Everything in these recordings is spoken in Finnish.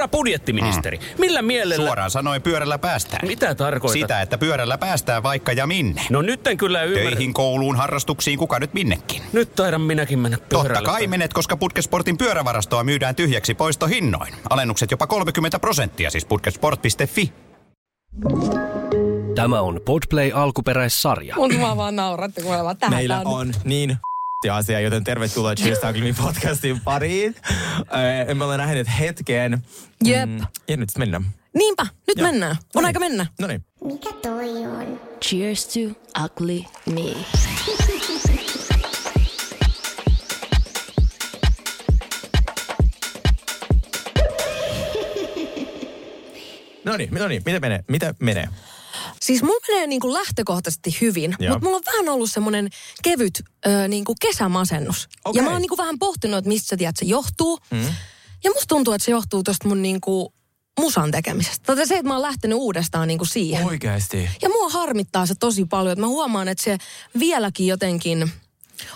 Herra budjettiministeri, mm. millä mielellä... Suoraan sanoen pyörällä päästään. Mitä tarkoitat? Sitä, että pyörällä päästään vaikka ja minne. No nyt en kyllä ymmärrä. Töihin, kouluun, harrastuksiin, kuka nyt minnekin. Nyt taidan minäkin mennä pyörällä. Totta kai menet, koska Putkesportin pyörävarastoa myydään tyhjäksi poistohinnoin. Alennukset jopa 30 prosenttia, siis putkesport.fi. Tämä on Podplay alkuperäissarja. Mun mua vaan nauratte, kun mä tähän Meillä on niin asia, joten tervetuloa Cheers Talking podcastin pariin. Äh, me ollaan nähneet hetken. Jep. Mm, ja nyt mennään. Niinpä, nyt Joo. mennään. On Noniin. aika mennä. No niin. Mikä toi on? Cheers to ugly me. No niin, no niin. Mitä menee? Mitä menee? Siis mulla menee niin kuin lähtökohtaisesti hyvin, Joo. mutta mulla on vähän ollut semmoinen kevyt ö, niin kuin kesämasennus. Okei. Ja mä oon niin kuin vähän pohtinut, että mistä sä tiedät, se johtuu. Mm. Ja musta tuntuu, että se johtuu tosta mun niin kuin musan tekemisestä. Tai se, että mä oon lähtenyt uudestaan niin kuin siihen. Oikeasti. Ja mua harmittaa se tosi paljon, että mä huomaan, että se vieläkin jotenkin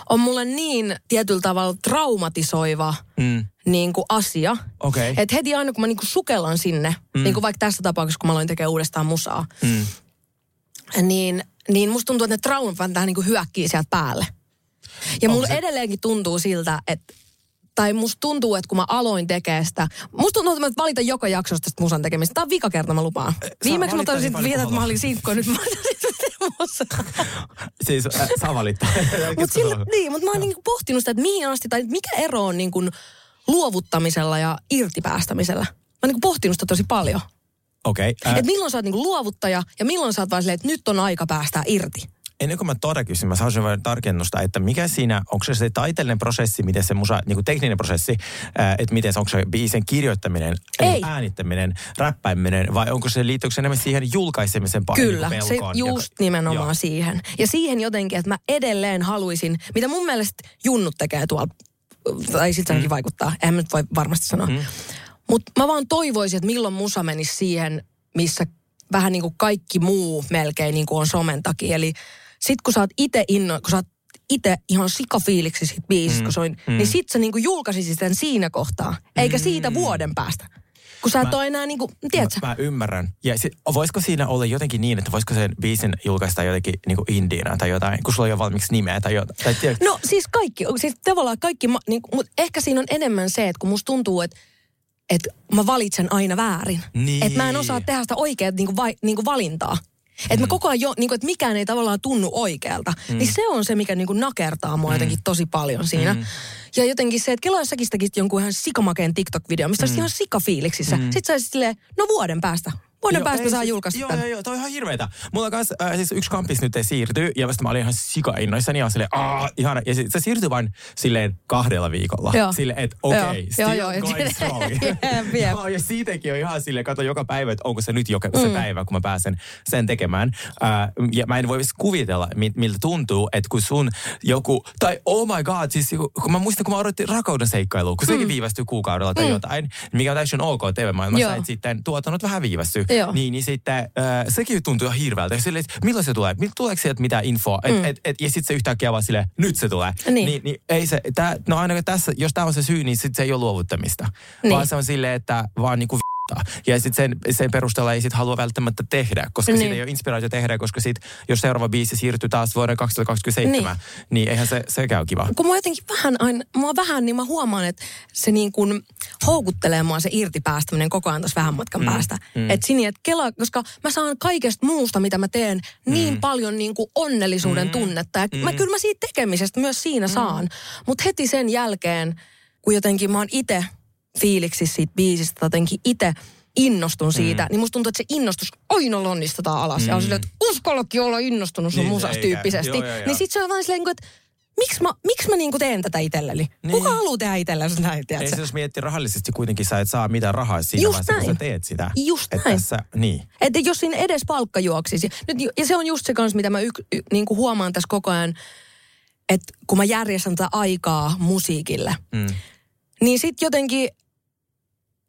on mulle niin tietyllä tavalla traumatisoiva Mm. niin kuin asia. Okei. Että heti aina kun mä niin kuin sukellan sinne, mm. niin kuin vaikka tässä tapauksessa, kun mä aloin tekemään uudestaan musaa, Mm. Niin, niin musta tuntuu, että ne traumat vaan tähän niin kuin hyökkii sieltä päälle. Ja mulla se- edelleenkin tuntuu siltä, että tai musta tuntuu, että kun mä aloin tekemään sitä, musta tuntuu, että mä valitan joka jaksosta tästä musan tekemistä. Tämä on vika kerta, mä lupaan. Viimeksi mä toisin niin kuin että mä olin sinkku, ja nyt mä. Siis äh, saa valittaa. Mut sillä, niin, mutta mä oon niinku pohtinut sitä, että mihin asti, tai mikä ero on niinku luovuttamisella ja irtipäästämisellä. Mä oon niinku pohtinut sitä tosi paljon. Okei. Äh. Äh, milloin sä oot niinku luovuttaja ja milloin sä oot vaan silleen, että nyt on aika päästää irti. ennen kuin mä tuota kysyn, mä saisin vain tarkennusta, että mikä siinä, onko se se taiteellinen prosessi, miten se musa, niin kuin tekninen prosessi, ää, että miten se, onko se biisin kirjoittaminen, Ei. äänittäminen, räppäiminen, vai onko se, liittyykö se enemmän siihen julkaisemisen pariin? Kyllä, niin se just Ja- nimenomaan Joo. siihen. Ja siihen jotenkin, että mä edelleen haluaisin, mitä mun mielestä junnut tekee tuolla, tai siltä Mm. vaikuttaa, en mä nyt voi varmasti sanoa. Mm. Mutta mä vaan toivoisin, että milloin musa menisi siihen, missä vähän niin kuin kaikki muu melkein niin kuin on somen takia. Eli sit kun sä oot itse inno, kun sä oot itse ihan sikafiiliksi siitä biisistä, mm. kun soin, mm. niin sit sä niin kuin julkaisisit sen siinä kohtaa, eikä siitä vuoden päästä. Kun sä et ole enää niin kuin, tiedätkö? Mä, mä ymmärrän. Ja sit, voisiko siinä olla jotenkin niin, että voisiko sen biisin julkaista jotenkin niin kuin indiina tai jotain, kun sulla ei ole valmiiksi nimeä tai jotain. Tai tiedätkö, No siis kaikki, siis tavallaan kaikki, niin, mutta ehkä siinä on enemmän se, että kun musta tuntuu, että että mä valitsen aina väärin. Niin. Että mä en osaa tehdä sitä oikeaa niin kuin, vai, niin kuin valintaa. Että Mm. mä koko ajan jo, niin kuin, että mikään ei tavallaan tunnu oikealta. Mm. Niin se on se, mikä niin kuin nakertaa mua jotenkin tosi paljon siinä. Mm. Ja jotenkin se, että säkin tekit jonkun ihan sikamakeen TikTok-video, mistä mm. ihan sikafiiliksissä. Mm. Sit sä olisit silleen, no vuoden päästä. Vuoden Joo, päästä ei saa siis- julkaista Joo, joo, joo, toi on ihan hirveetä. Mulla kans, äh, siis yksi kampis nyt ei siirtyy, ja vasta mä olin ihan sika innoissani, ja silleen, aah, ihana. Ja sit, se siirtyi vain silleen kahdella viikolla. Joo. Silleen, että okei, okay, joo, still joo, ja going strong. Jep, jep. Joo, ja siitäkin on ihan silleen, kato joka päivä, että onko se nyt joka, se päivä, kun mä pääsen sen tekemään. Äh, ja mä en voi edes kuvitella, mi- miltä tuntuu, että kun sun joku, tai oh my god, siis kun mä muistan, kun mä odotin rakkauden seikkailua, kun sekin viivästyy kuukaudella tai jotain, mikä on täysin ok TV-maailmassa, että sitten tuotannot vähän viivästyy. Joo. Niin, niin sitten äh, sekin tuntuu ihan hirveältä. Ja Silleen, että milloin se tulee? Tuleeko sieltä mitään infoa? Et, mm. et, et, ja sitten se yhtäkkiä vaan silleen, nyt se tulee. Niin. Niin, niin ei se, tää, no ainakaan tässä, jos tämä on se syy, niin sitten se ei ole luovuttamista. Niin. Vaan se on silleen, että vaan niinku vittaa. Ja sitten sen, sen perusteella ei sit halua välttämättä tehdä, koska Niin. siitä ei ole inspiraatio tehdä, koska sit, jos seuraava biisi siirtyy taas vuoden 2027, niin, niin eihän se, se käy kiva. kun mua jotenkin vähän, aina, mua vähän, niin mä huomaan, että se niin kuin houkuttelee mua se irtipäästäminen koko ajan tuossa vähän matkan mm, päästä. Mm. Että sinne, että kela, koska mä saan kaikesta muusta, mitä mä teen, niin Mm. paljon niin kuin onnellisuuden mm. tunnetta. Ja mä, kyllä mä siitä tekemisestä myös siinä mm. saan. Mutta heti sen jälkeen, kun jotenkin mä oon itse fiiliksissä siitä biisistä, jotenkin itse innostun siitä, mm. niin musta tuntuu, että se innostus aina lonnistetaan alas. Mm. Ja on silleen, että uskallakin olla innostunut sun Niin, musasta eikä. tyyppisesti. Joo, joo, joo. Niin sit se on vaan silleen, että miksi mä, miksi mä niinku teen tätä itselleni? Niin. Niin. Kuka haluaa tehdä itsellensä näin, Ei tiedätkö? se, jos miettii rahallisesti kuitenkin, sä et saa mitään rahaa siinä Just vaiheessa, kun sä näin. teet sitä. Just Et näin. Tässä, niin. Että jos siinä edes palkka juoksisi. Nyt, ja se on just se kanssa, mitä mä yk, y, niin kuin huomaan tässä koko ajan, että kun mä järjestän tätä aikaa musiikille, Mm. niin sitten jotenkin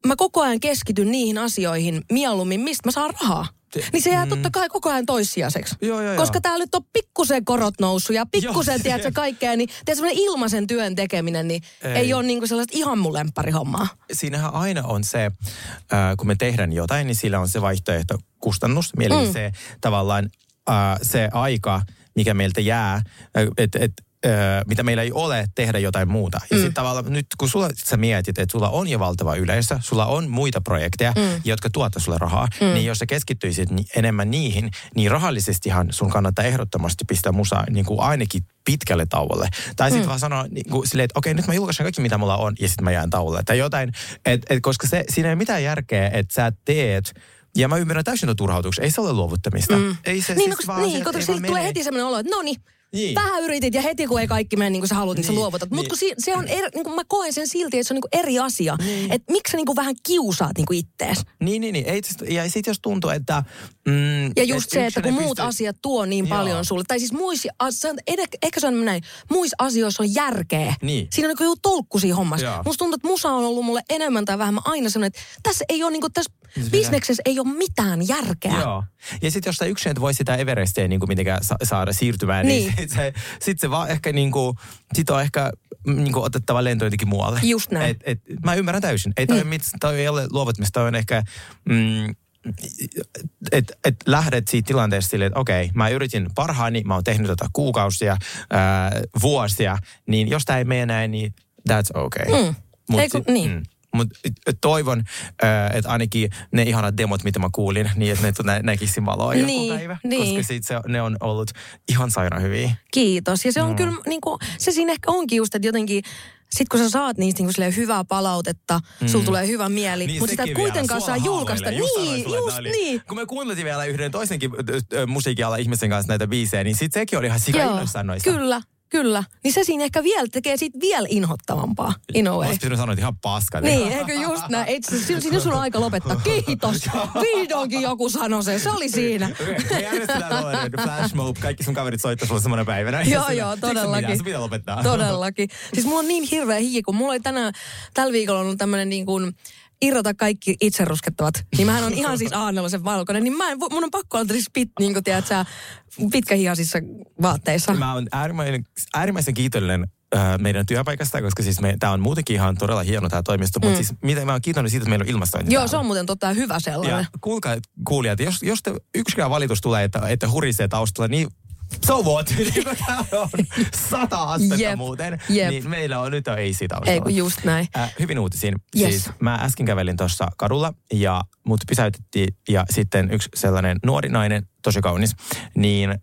mä koko ajan keskityn niihin asioihin mieluummin, mistä mä saan rahaa. Niin se jää totta kai koko ajan toissijaiseksi. Mm. Joo, joo. Koska täällä nyt on pikkusen korot noussut ja pikkusen, tiedätkö, kaikkea, niin tiedätkö, semmoinen ilmaisen työn tekeminen, niin ei, Ei. ole niinku sellaista ihan mun lemparihommaa. siinähän aina on se, äh, kun me tehdään jotain, niin sillä on se vaihtoehto kustannus. Eli mm. se tavallaan äh, se aika, mikä meiltä jää, että et, äh, mitä meillä ei ole tehdä jotain muuta. Ja sitten tavallaan nyt kun sulla, sä mietit, että sulla on jo valtava yleisö, sulla on muita projekteja, mm. jotka tuottaa sulle rahaa, mm. niin jos sä keskittyisit ni- enemmän niihin, niin rahallisestihan sun kannattaa ehdottomasti pistää musa niin kuin ainakin pitkälle tauolle. Tai sitten mm. vaan sanoa niin kuin silleen, että okei, nyt mä julkaisen kaikki, mitä mulla on, ja sitten mä jään tauolle. Tai jotain, et, et, koska se, siinä ei ole mitään järkeä, että sä teet, ja mä ymmärrän täysin tuon turhautuksen. Ei se ole luovuttamista. Mm. Ei se Niin, siis no, vaan niin, siitä vaan tulee heti semmoinen olo, että no niin, Niin. vähän yritit ja heti kun ei kaikki mene niin kuin sä haluat, niin, sä Niin, luovutat. Mutta niin. kun si, se on eri, niin kuin mä koen sen silti, että se on niin kuin eri asia. Niin. Että miksi sä niin kuin vähän kiusaat niin kuin ittees. Niin, niin, niin. Ei, ja sitten jos tuntuu, että... Mm, Ja just se, että kun yksinä muut pystyy- asiat tuo niin Joo. paljon sulle, tai siis muissa, ehkä se on näin, muissa asioissa on järkeä. Niin. Siinä on niin joku tolkku siinä hommassa. Joo. Musta tuntuu, että musa on ollut mulle enemmän tai vähemmän aina sellainen, että tässä ei ole niin kuin, tässä bisneksessä ei ole mitään järkeä. Joo. Ja sitten jos sä yksin et voi sitä Everestia niin kuin mitenkään sa- saada siirtymään, niin, Niin. niin sit, se, sit se vaan ehkä niin kuin, sit on ehkä mm, niin kuin otettava lento jotenkin muualle. Just näin. Et, et, mä ymmärrän täysin. Ei toi, mm. mit, toi ei ole luovuttamista, toi on ehkä... Mm, että et lähdet siitä tilanteesta silleen, että okei, mä yritin parhaani, mä oon tehnyt tätä kuukausia, ää, vuosia, niin jos tämä ei mene näin, niin that's okay. Mm. Ei kun- niin. Mutta toivon, että ainakin ne ihanat demot, mitä mä kuulin, niin että ne nä- näkisi valoa joku Niin, päivä. niin. Koska sit se, ne on ollut ihan sairaan hyviä. Kiitos. Ja se on kyllä, niin kuin, se siinä ehkä onkin just, että jotenkin, sit kun sä saat niistä niin kuin hyvää palautetta, mm. sulla tulee hyvä mieli, mutta sitä kuitenkaan saa julkaista. Just Niin, just oli- niin. Kun me kuunteltiin vielä yhden toisenkin musiikkialan ihmisen kanssa näitä biisejä, niin sit sekin oli ihan sika innoissaan noista. kyllä, kyllä. Niin se siinä ehkä vielä tekee siitä vielä inhottavampaa, in a way. Olisi pitänyt sanoa, että ihan paska. Niin, eikö just näin. Ei, se- siinä siinä on aika lopettaa. Kiitos. Vihdoinkin joku sanoi sen. Se oli siinä. Me järjestetään tuollainen flash mob, kaikki sun kaverit soittaa sulle semmoinen päivänä. Joo, joo, "Tiedätkö todellakin. Se pitää lopettaa. Todellakin. Siis mulla on niin hirveä hiki, kun mulla oli tänään, tällä viikolla ollut tämmöinen niin kuin irrota kaikki itse ruskettavat. Niin mähän on ihan siis aannelosen valkoinen. Niin mä en, mun on pakko olla siis pit, niin kuin tiedät sä, pitkähihaisissa vaatteissa. Mä oon äärimmäisen, äärimmäisen kiitollinen äh, meidän työpaikasta, koska siis tää on muutenkin ihan todella hieno tää toimisto, mutta siis mitä mä oon kiitollinen siitä, että meillä on ilmastointi Joo, täällä. se on muuten totta hyvä sellainen. Ja kuulkaa, kuulijat, jos, jos te yksikään valitus tulee, että, että hurisee taustalla, niin so what? Täällä on sata astetta Jep, muuten, jep. niin meillä on nyt AC taustalla. Ei kun just näin. Äh, hyvin uutisiin. Yes. Siis mä äsken kävelin tuossa kadulla ja mut pysäytettiin ja sitten yksi sellainen nuori nainen, tosi kaunis, niin äh,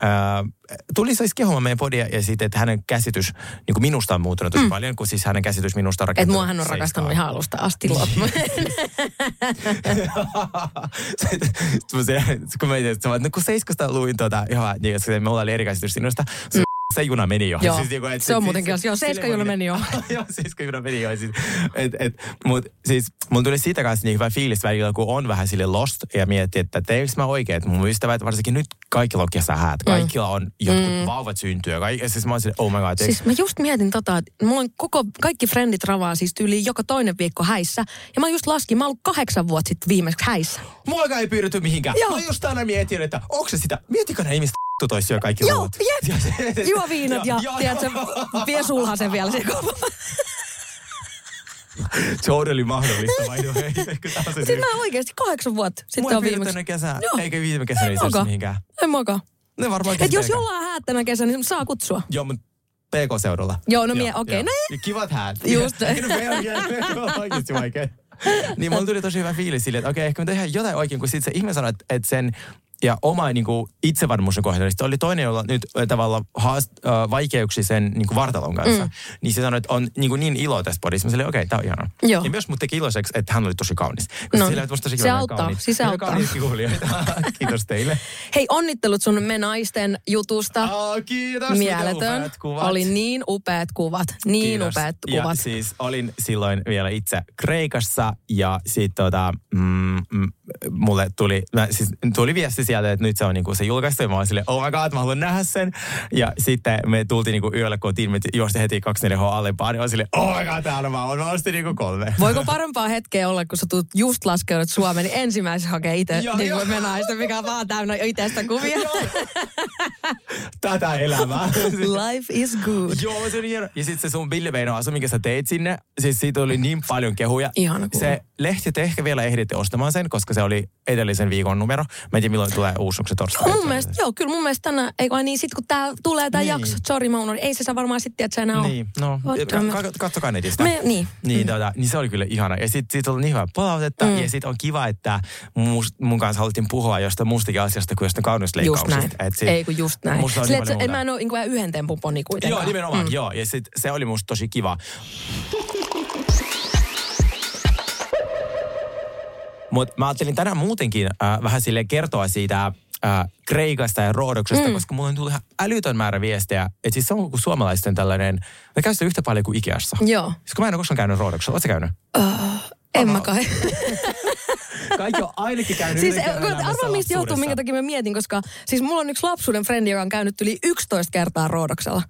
tuli siis kehumaan meidän podia ja sitten, että hänen käsitys niin kuin minusta on muuttunut tosi mm. paljon, kun siis hänen käsitys minusta on Että rakentunut. mua hän on rakastanut ihan alusta asti loppuun. Kun mä mietin, että no kun Seiskasta luin tuota, ihan, niin, että me ollaan eri käsitys sinusta, se, se juna meni jo. Mm. Joo, niinku, et se on sit- asia. Joo, Seiska juna meni jo. Joo, Seiska juna meni jo. Siis, et, et, mut siis mulla tuli siitä kanssa niin hyvä fiilis välillä, kun on vähän sille lost ja miettii, että teekö mä oikein, että mun ystävät, varsinkin nyt kaikilla on kesähäät, kaikilla on jotkut mm. vauvat syntyä, kaikki, siis mä oon sille, oh my god, Siis mä just mietin tota, että mulla on koko, kaikki frendit ravaa siis tyyliin joka toinen viikko häissä. Ja mä just laskin, mä oon ollut kahdeksan vuotta sitten viimeksi häissä. Mulla ei pyydetty mihinkään. Joo. Mä just aina mietin, että onko se sitä, miettikö ne ihmiset tois syö kaikki Joo, jep. Ja se- Juo viinat ja, Joo, tiedätkö, joo. vie sulhasen vielä se mahdollista, way. Kyllä tää on se Sitten mä oikeasti kahdeksan vuotta sitten Mulla on ei viimeksi. viimeinen kesä, Joo. eikä viime kesänä En itse mihinkään. En mäkään. Ne varmaan Et jos jollain häät tänä kesänä, niin saa kutsua. Joo, mutta PK-seudulla. Joo, no mie- okei, joo. no Ja Kivat häät. Just. On oikeasti vaikea. Niin mulla tuli tosi hyvä fiilis silleen, että okei, ehkä me tehdään jotain oikein, kun sitten se ihminen sanoi, että, että sen ja oma niin kuin, itsevarmuus kohdalla. Oli toinen, jolla nyt tavallaan haast, äh, vaikeuksia sen niin kuin vartalon kanssa. Mm. Niin se sanoi, että on niin, kuin, niin ilo tässä podissa. Mä silleen, okei, tää on ihanaa. Joo. Ja myös mut teki iloiseksi, että hän oli tosi kaunis. No, silleen, että musta tosi se auttaa, kauniit. siis se Ja auttaa. kuulijoita. Kiitos teille. Hei, onnittelut sun me naisten jutusta. Oh, kiitos. Mieletön. kuvat. Oli niin upeat kuvat. Niin Kiitos. upeat Ja kuvat. siis olin silloin vielä itse Kreikassa ja sitten tota, mm, mm, mulle tuli, mä, siis, tuli viesti sieltä, että nyt se on niinku se julkaistu. Ja mä olin silleen, oh my god, mä haluan nähdä sen. Ja sitten me tultiin niinku yöllä kotiin, me juosti heti 24H alempaan. Ja mä silleen, oh my god, täällä mä oon. Mä ostin niinku kolme. Voiko parempaa hetkeä olla, kun sä tulet just laskeudut Suomeen, niin ensimmäisenä hakee itse niin kuin menaista, mikä on vaan täynnä itsestä kuvia. Tätä elämää. Life is good. Joo, se oli hieno. Ja sitten se sun billiveinoasu, minkä sä teit sinne, siis siitä oli niin paljon kehuja. Ihana kuulla. Se lehti, te ehkä vielä ehditte ostamaan sen, koska se oli edellisen viikon numero. Mä en tiedä, milloin tulee uusi, onko se torstai? Mun mielestä, joo, kyllä mun mielestä tänään, ei vaan niin, sit kun tää tulee tää Niin. jakso, sorry mä unohdin, ei se saa varmaan sitten, että se enää. Niin, no, ka- katsokaa netistä. Me, niin. Niin, tota, niin se oli kyllä ihana. Ja sitten sit oli niin hyvää palautetta. Mm. Ja sitten on kiva, että mus, mun kanssa haluttiin puhua jostain muustakin asiasta kuin jostain Just kauneusleikkauksista. näin. Et sit- ei kun just näin. Musta on Silleen, niin se, muuta. mä en ole niin kuin yhden tempun poni kuitenkaan. Joo, nimenomaan, mm. joo. Ja sit, se oli musta tosi kiva. Mutta mä ajattelin tänään muutenkin äh, vähän sille kertoa siitä äh, Kreikasta ja Roodoksesta, mm. koska mulla on tullut ihan älytön määrä viestejä. Että siis se on kuin suomalaisten tällainen, me käy sitä yhtä paljon kuin Ikeassa. Joo. Siis kun mä en ole koskaan käynyt Roodoksella, ootko käynyt? En mä kai. Kaikki on ainakin käynyt siis elämässä arvaa mistä johtuu, minkä takia mä mietin, koska siis mulla on yksi lapsuuden frendi, joka on käynyt yli 11 kertaa Roodoksella.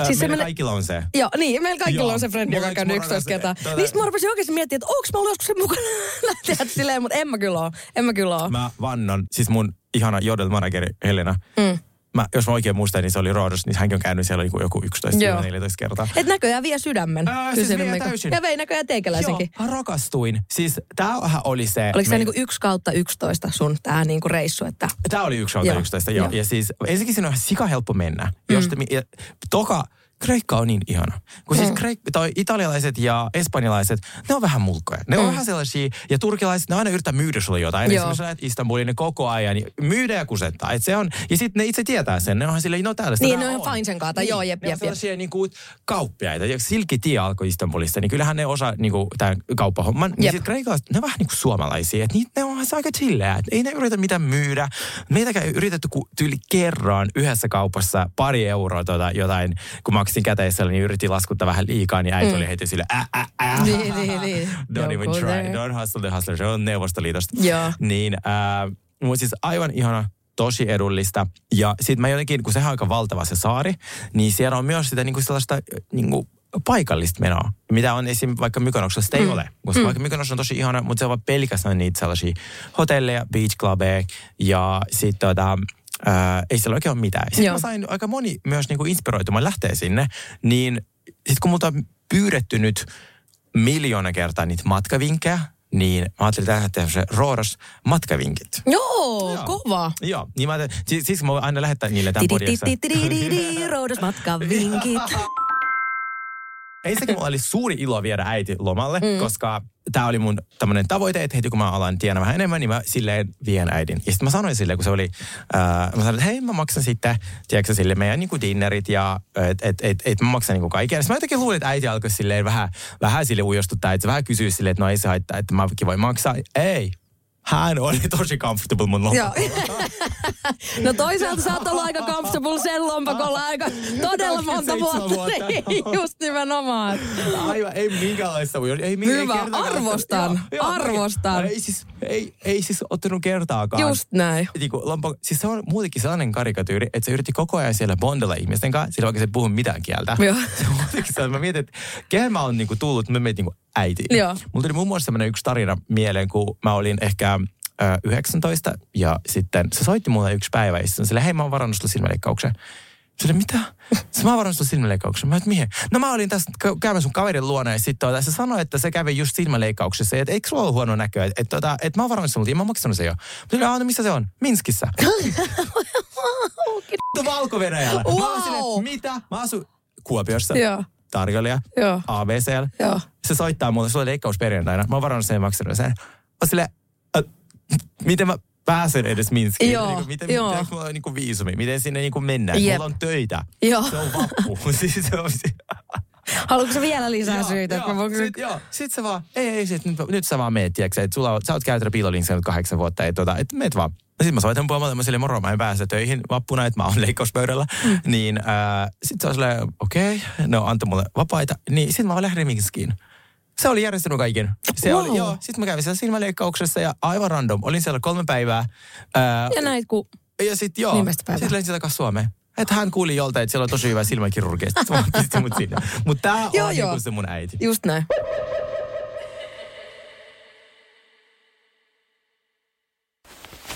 Äh, Siis meillä kaikilla on se. Joo, niin, meillä kaikilla Joo. on se frendi, joka on käynyt yksi 11 moro kertaa. tuota- Mistä mä rupesin oikeasti miettimään, että onko mä ollut joskus sen mukana lähteä silleen, mutta en mä kyllä oo. En mä kyllä oo. Mä vannon, siis mun ihana jodel manageri Helena, Mm. Mä, jos mä oikein muistan, niin se oli Roodos, niin hänkin on käynyt siellä joku, joku 11 Joo. 14 kertaa. Et näköjään vie sydämen. Ää, siis vie täysin. Ja vei näköjään teikäläisenkin. Joo, rakastuin. Siis tämähän oli se... Oliko se me- niinku yksi kautta 11 sun tää niinku reissu, että... Tämä oli yksi kautta Joo, 11, joo. joo. Ja siis ensinnäkin siinä on ihan sika helppo mennä. Mm. Jos te, ja, toka, Kreikka on niin ihana. Kun siis Mm. Kreik, toi italialaiset ja espanjalaiset, ne on vähän mulkkoja. Ne on Mm. vähän sellaisia, ja turkilaiset, ne aina yrittää myydä sulle jotain. Joo. Esimerkiksi lähdet Istanbuliin, ne koko ajan niin myydä ja kusettaa. Et se on, ja sitten ne itse tietää sen. Ne onhan silleen, no tällaista Niin, ne on fine sen kaata. Joo, jep, on jep, jep. sellaisia niinku kauppiaita. Ja silkkitie alkoi Istanbulissa, niin kyllähän ne osaa niinku tämän kauppahomman. Niin Jep. sit kreikalaiset, ne on vähän niinku suomalaisia. Että ne on aika chilleä. Et ei ne yritä mitään myydä. Meitäkään ei yritetty tyyli kerran yhdessä kaupassa pari euroa tota, jotain, kun maksin käteisellä, niin yritin laskuttaa vähän liikaa, niin äiti mm. oli heti sille äh, äh, äh. Niin, niin, niin. Don't Don't even try. there. Don't hustle the hustler. Se on Neuvostoliitosta. Joo. Niin, äh, mutta siis aivan ihana, tosi edullista. Ja sitten mä jotenkin, kun sehän on aika valtava se saari, niin siellä on myös sitä niinku sellaista niinku, paikallista menoa, mitä on esim. vaikka Mykonoksella sitä ei mm. ole. Koska mm. vaikka Mykonos on tosi ihana, mutta se on vaan pelkästään niitä sellaisia hotelleja, beach clubeja ja sitten tota, ää, ei siellä oikein ole mitään. Sitten Joo. mä sain aika moni myös niinku inspiroitumaan lähteä sinne, niin sitten kun multa on pyydetty nyt miljoona kertaa niitä matkavinkkejä, niin mä ajattelin tähän se Rooros matkavinkit. Joo, Joo. kova. Joo, niin mä ajattelin, siis, siis mä voin aina lähettää niille tämän podissa. Tidididididi, Roudosmatkan vinkit. Ensinnäkin mulla oli suuri ilo viedä äiti lomalle, mm. koska tämä oli mun tämmöinen tavoite, että heti kun mä alan tienaa vähän enemmän, niin mä silleen vien äidin. Ja sitten mä sanoin sille, kun se oli, ää, mä sanoin, että hei mä maksan sitten, tiedätkö sille meidän niinku dinnerit ja että et, et, et mä maksan niinku kaiken. Ja sit mä jotenkin luulin, että äiti alkoi silleen vähän, vähän sille ujostuttaa, että se vähän kysyy silleen, että no ei se haittaa, että mäkin voin maksaa. Ei. Hän oli tosi comfortable mun. Joo. No toisaalta sä oot ollut aika comfortable sen lompakolla aika todella monta 27 vuotta. vuotta. Niin, just nimenomaan. Aivan, ei minkäänlaista voi. Ei, minkä- ei Hyvä, arvostan, arvostan. Ei siis, ei, ei siis ottanut kertaakaan. Just näin. Niinku, lompa, siis se on muutenkin sellainen karikatyyri, että se yritti koko ajan siellä bondella ihmisten kanssa, sillä vaikka se ei puhu mitään kieltä. Joo. Se on muutenkin sellainen, mä mietin, että kehen mä oon niinku tullut, mä mietin niinku äiti. Joo. Mulla tuli muun muassa semmoinen yksi tarina mieleen, kun mä olin ehkä ö, 19 ja sitten se soitti mulle yksi päivä ja sitten sille, hei mä oon varannut sulle silmäleikkauksen. Sille, mitä? Se mä oon varannut sulle silmäleikkauksen. Mä et, mihin? No mä olin tässä kä- käymässä sun kaverin luona ja sitten tota, se sanoi, että se kävi just silmäleikkauksessa. Että eikö sulla ollut huono näkö? Että et, tota, et mä oon varannut mutta en mä oon maksanut sen jo. Mä "Aa, no missä se on? Minskissä. Valko-Venäjällä. Mä olin Wow. silleen, mitä? Mä asun Kuopiossa. Joo. Tarjoilija. Joo. Joo. Se soittaa mulle, sulla on leikkaus perjantaina. Mä oon varannut sen maksanut sen. Mä silleen, "Ö, miten mä pääsen edes Minskiin? Joo, Niinku, miten, joo. miten mulla on niinku viisumi? Miten sinne niinku mennään? Jep. Mulla on töitä. Joo. Se on vappu. siis se on, Haluatko vielä lisää Joo, syitä? joo. Voin... Sit, joo. Sit sä vaan, ei, ei, sit, nyt, nyt sä vaan meet, tiedätkö, että sulla on, sä oot käytänyt piilolinksä nyt kahdeksan vuotta, että tota, et meet vaan. Sitten mä soitan puolella, mä silleen, moro, mä en pääse töihin vappuna, että mä oon leikkauspöydällä. Mm. Niin äh, sit se on silleen, okei, okay, no antoi mulle vapaita. Niin sit mä lähdin Minskiin. Se oli järjestänyt kaiken. Se Wow. oli, joo. Sitten mä kävin siellä silmäleikkauksessa ja aivan random. Olin siellä kolme päivää. Ää, Ja näit, kun ja sitten joo, sitten lensin takaisin Suomeen. Että hän kuuli joltain, että siellä on tosi hyvä silmäkirurgia. Sitten mä pistin mut sinne. Mutta tää Joo, on joo. niinku se mun äiti. just näin.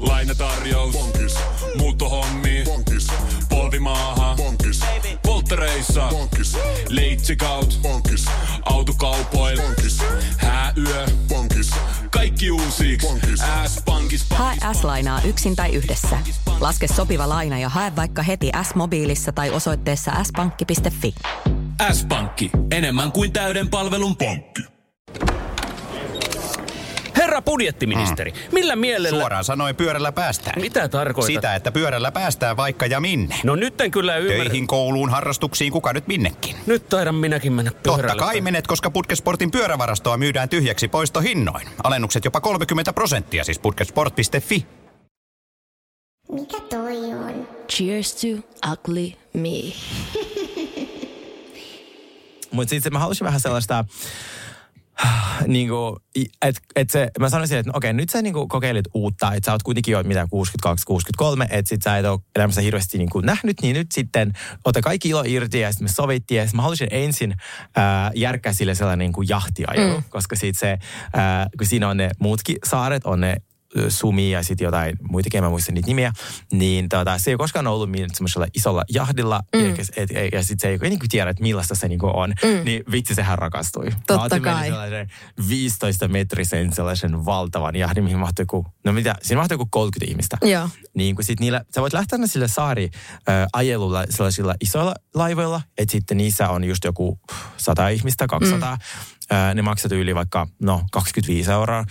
Lainatarjous. Bonkis. Muuttohommi. Bonkis. Polvimaaha. Bonkis. Polttereissa. Bonkis. Leitsikaut. Bonkis. Autokaupoil. Bonkis. Hääyö. Bonkis. Kaikki uusi. S-pankis. Hae S-lainaa yksin tai yhdessä. Laske sopiva laina ja hae vaikka heti S-mobiilissa tai osoitteessa s-pankki.fi. S-pankki. Enemmän kuin täyden palvelun pankki. Herra budjettiministeri, millä mielellä... Suoraan sanoen pyörällä päästään. Mitä tarkoitat? Sitä, että pyörällä päästään vaikka ja minne. No nyt en kyllä ymmärrä. Töihin, kouluun, harrastuksiin, kuka nyt minnekin. Nyt taidan minäkin mennä pyörällä. Totta kai menet, koska Putkesportin pyörävarastoa myydään tyhjäksi poistohinnoin. Alennukset jopa 30 prosenttia, siis putkesport.fi. Mikä toi on? Cheers to ugly me. Mutta sitten mä halusin vähän sellaista, niinku, että et se, mä sanoisin, että no okei, nyt sä niinku kokeilit uutta, että sä oot kuitenkin jo mitä 62-63, että sit sä et ole elämässä hirveästi niinku nähnyt, niin nyt sitten ota kaikki ilo irti ja sitten me sovittiin ja sit mä halusin ensin ää, järkkää sille sellainen niinku jahtiajelu, mm. koska sit se, ää, kun siinä on ne muutkin saaret, on ne Sumi ja sitten jotain muitakin, mä en muista niitä nimiä, niin tota, se ei ole koskaan ollut min- semmoisella isolla jahdilla, mm. ja, et, et, ja sitten se ei niin tiedä, että millaista se niinku on, mm. niin vitsi sehän rakastui. Totta Mä kai. sellaisen 15 metrisen sellaisen valtavan jahdin, mihin mahtui joku, no mitä, siinä mahtui joku 30 ihmistä. Joo. Niin kuin sit niillä, sä voit lähteä sille saari äh, ajelulla sellaisilla isoilla laivoilla, että sitten niissä on just joku 100 ihmistä, 200. Mm. Ne maksat yli vaikka, no, 25 euroa.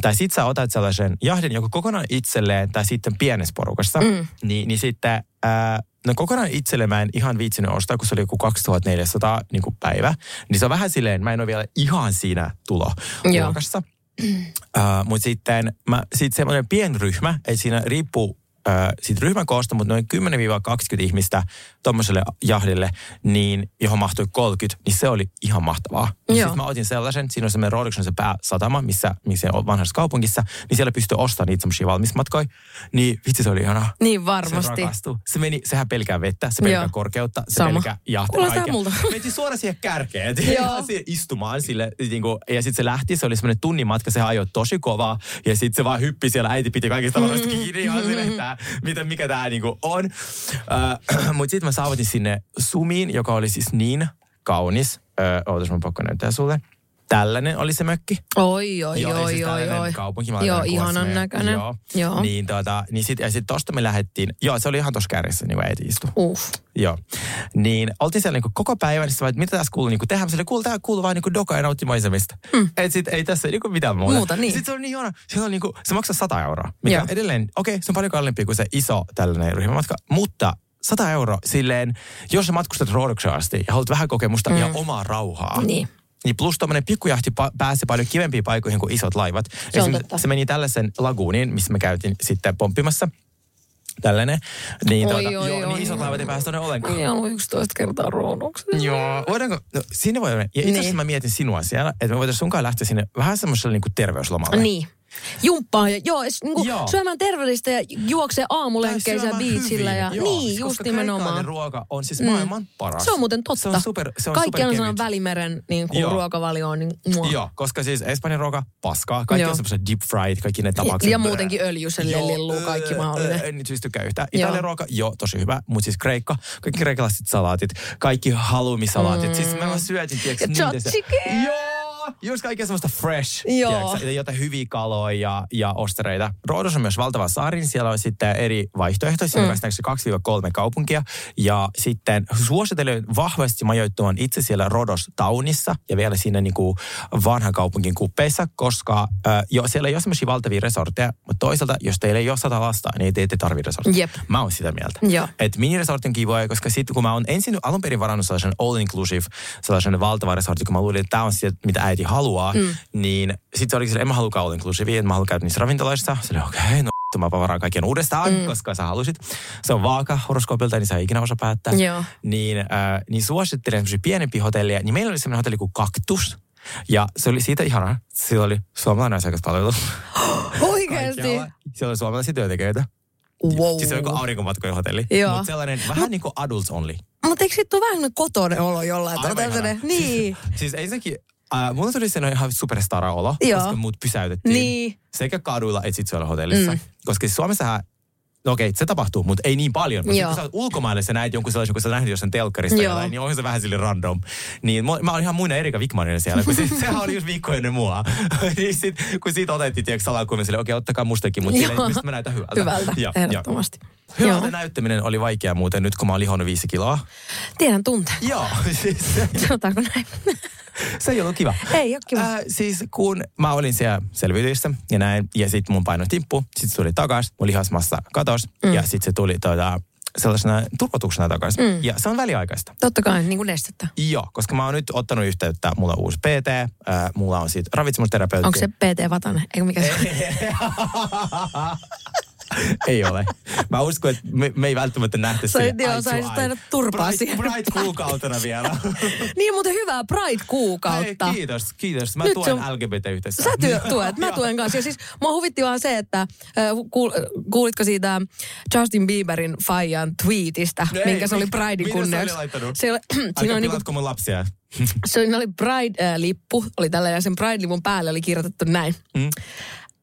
Tai sit sä otat sellaisen jahdin joko kokonaan itselleen tai sitten pienessä porukassa. Mm. Niin, niin sitten, äh, no kokonaan itselle mä en ihan viitsinyt ostaa, kun se oli joku 2400 niin kuin päivä. Niin se on vähän silleen, mä en ole vielä ihan siinä tulo Joo. luokassa. Uh, mutta sitten mä, sit semmoinen pienryhmä, että siinä riippuu siitä ryhmän koosta, mutta noin 10-20 ihmistä tuommoiselle jahdille, niin johon mahtui 30, niin se oli ihan mahtavaa. Sitten mä otin sellaisen, siinä on semmoinen Rodikson se pääsatama, missä, missä on vanhassa kaupungissa, niin siellä pystyy ostamaan niitä semmoisia valmismatkoja. Niin vitsi, se oli ihanaa. Niin Se varmasti. rakastui. Se meni, sehän pelkää vettä, se pelkää Joo. korkeutta, se Sama. pelkää jahtia. Menti suoraan siihen kärkeen, siihen istumaan sille, niin kuin, ja sitten se lähti, se oli semmoinen tunnin matka, se ajoi tosi kovaa, ja sitten se vaan hyppi siellä, äiti piti kaikista tavaroista kiinni, ihan silleen, että mitä, mikä tämä niinku on. Uh, Mutta sitten mä saavutin sinne Sumiin, joka oli siis niin kaunis. Uh, ootas, mä pakko näyttää sulle. Tällainen oli se mökki. Oi, oi, Joo, oi, siis oi, oi. Kaupunki, Joo, ihanan näköinen. Joo. Joo. Niin, tota, niin sit, ja sitten tosta me lähdettiin, joo, se oli ihan tossa kärjessä, niin kuin äiti istui. Uff. Joo. Niin oltiin siellä niinku koko päivän, niin että mitä tässä kuuluu niinku tehdä. Sanoin, kuuluu, tää kuuluu vaan niinku doka ja nautti maisemista. Mm. Et sit ei tässä niinku mitään muuta. Muuta, niin. Sitten se on niin ihana. Siellä on niinku, se maksaa 100 euroa. Mikä Joo. edelleen, okei, okay, se on paljon kalliimpi kuin se iso tällainen ryhmämatka. Mutta 100 euroa silleen, jos sä matkustat Roodoksen asti ja haluat vähän kokemusta mm. ja omaa rauhaa. Niin. Niin plus tommonen pikkujahti pa- pääsi paljon kivempiin paikoihin kuin isot laivat. Se on totta. se meni tällaisen laguuniin, missä me käytiin sitten pomppimassa. Tällainen. Niin, Oi, tuota, oi, joo, oi, niin isot laivat ei pääse tonne ollenkaan. Niin on 11 kertaa ruonuksessa. Joo, voidaanko, no, sinne voi, ja itse asiassa Niin. mä mietin sinua siellä, että me voitaisiin sunkaan lähteä sinne vähän semmoiselle niin terveyslomalle. Niin. Jumppaa ja joo, es, niinku, Joo. syömään terveellistä ja juoksee syömään biitsillä. Ja, joo. niin, just Koska nimenomaan. ruoka on siis maailman paras. Se on muuten totta. Se on super, se on Kaikki on superkevyt. sellainen välimeren niin kuin Joo. ruokavalio on. Niin, mua. Joo, koska siis Espanjan ruoka, paskaa. Kaikki Joo. on semmoiset deep fried, kaikki ne tapakset. Ja muutenkin öljyselle lilluu kaikki mahdollinen. En nyt siis tykkää yhtään. Italian ruoka, joo, tosi hyvä. Mutta siis Kreikka, kaikki kreikkalaiset salaatit, kaikki halumisalaatit. Mm. Siis mä vaan syötin, tiedätkö, Ja tzatziki. Joo! Just kaikkea semmoista fresh, Joo. tiedätkö, jotain hyviä kaloja ja, ja ostereita. Roodos on myös valtava saari, siellä on sitten eri vaihtoehtoja, siellä on mm. 2-3 kaupunkia. Ja sitten suosittelen vahvasti majoittumaan itse siellä Rodos taunissa ja vielä siinä niin kuin vanhan kaupunkin kuppeissa, koska äh, jo, siellä ei ole semmoisia valtavia resortteja, mutta toisaalta, jos teillä ei ole sata lasta, niin te ette tarvitse resortteja. Jep. Mä oon sitä mieltä. Joo. Et miniresortti on kivoja, koska sitten kun mä oon ensin alun perin varannut sellaisen all inclusive, sellaisen valtavan resortti, kun mä luulin, että tämä on sitä, mitä äiti haluaa, mm. niin sitten se oli sille, en mä halukaan all inclusive, että mä haluan käydä niissä ravintoloissa. Se oli okei, okay, no mä varaan kaiken uudestaan, mm. koska sä halusit. Se on vaaka horoskoopilta, niin sä ei ikinä osaa päättää. Joo. Niin, äh, niin suosittelen semmoisia pienempiä hotelleja. Niin meillä oli semmoinen hotelli kuin Kaktus. Ja se oli siitä ihanaa. Siellä oli suomalainen asiakaspalvelu. Kaikkialla. Siellä oli suomalaisia työntekijöitä. Wow. Siis se on joku aurinkomatkojen hotelli. Mutta sellainen vähän niin kuin adults only. Mutta eikö sitten ole vähän kotoinen olo jollain? Ihana. niin. Siis, siis ensinnäkin, äh, mulla tuli sellainen ihan superstara-olo, Joo. koska mut pysäytettiin. Niin. Sekä kaduilla että sitten siellä hotellissa. Mm. Koska siis Suomessahan No okei, se tapahtuu, mutta ei niin paljon. Mutta sit, kun sä oot ulkomaille, sä näet jonkun sellaisen, kun sä nähnyt jossain telkkarista Joo. jotain, niin onhan se vähän sille random. Niin mä, mä olin ihan muina Erika Wikmanina siellä, kun se, sehän oli just viikko ennen mua. niin sit, kun siitä otettiin, tiedätkö, salakulmia sille, okei, ottakaa mustakin, mutta Joo. silleen, mistä mä näytän hyvältä. Hyvältä, Joo, ehdottomasti. Joo. Hyvältä Joo. näyttäminen oli vaikeaa muuten nyt, kun mä oon lihonnut viisi kiloa. Tiedän tunteen. Joo, siis Sanotaanko näin? Se ei ollut kiva. Ei ole kiva. Äh, siis kun mä olin siellä selviytyissä ja näin, ja sitten mun paino tippu, sitten se tuli takas, mun lihasmassa katos, mm. ja sitten se tuli tuota, sellaisena turvotuksena takaisin. Mm. Ja se on väliaikaista. Totta kai, niin kuin nestettä. Joo, koska mä oon nyt ottanut yhteyttä, mulla on uusi PT, äh, mulla on siitä ravitsemusterapeutti. Onko se PT Vatanen? Eikö mikä se on? Ei ole. Mä uskon, että me, me ei välttämättä nähtä Sä- sille joo, sä tainnut turpaa Bright- siihen. Bright-kuukautena vielä. niin muuten hyvää Pride-kuukautta. Hei, kiitos, kiitos. Mä Nyt tuen se on- LGBT-yhteisöä. Sä työ, tuet, mä tuen kanssa. Ja siis mua huvitti vaan se, että kuul, kuulitko siitä Justin Bieberin Fajan tweetistä, No ei, minkä se oli mitä- Pridein mitä se oli kunniaksi. laittanut? Se oli, siinä Aika oli niinku, pilatko mun lapsia? siinä oli Pride-lippu, oli tällä ja sen Pride-lipun päälle oli kirjoitettu näin. Mm.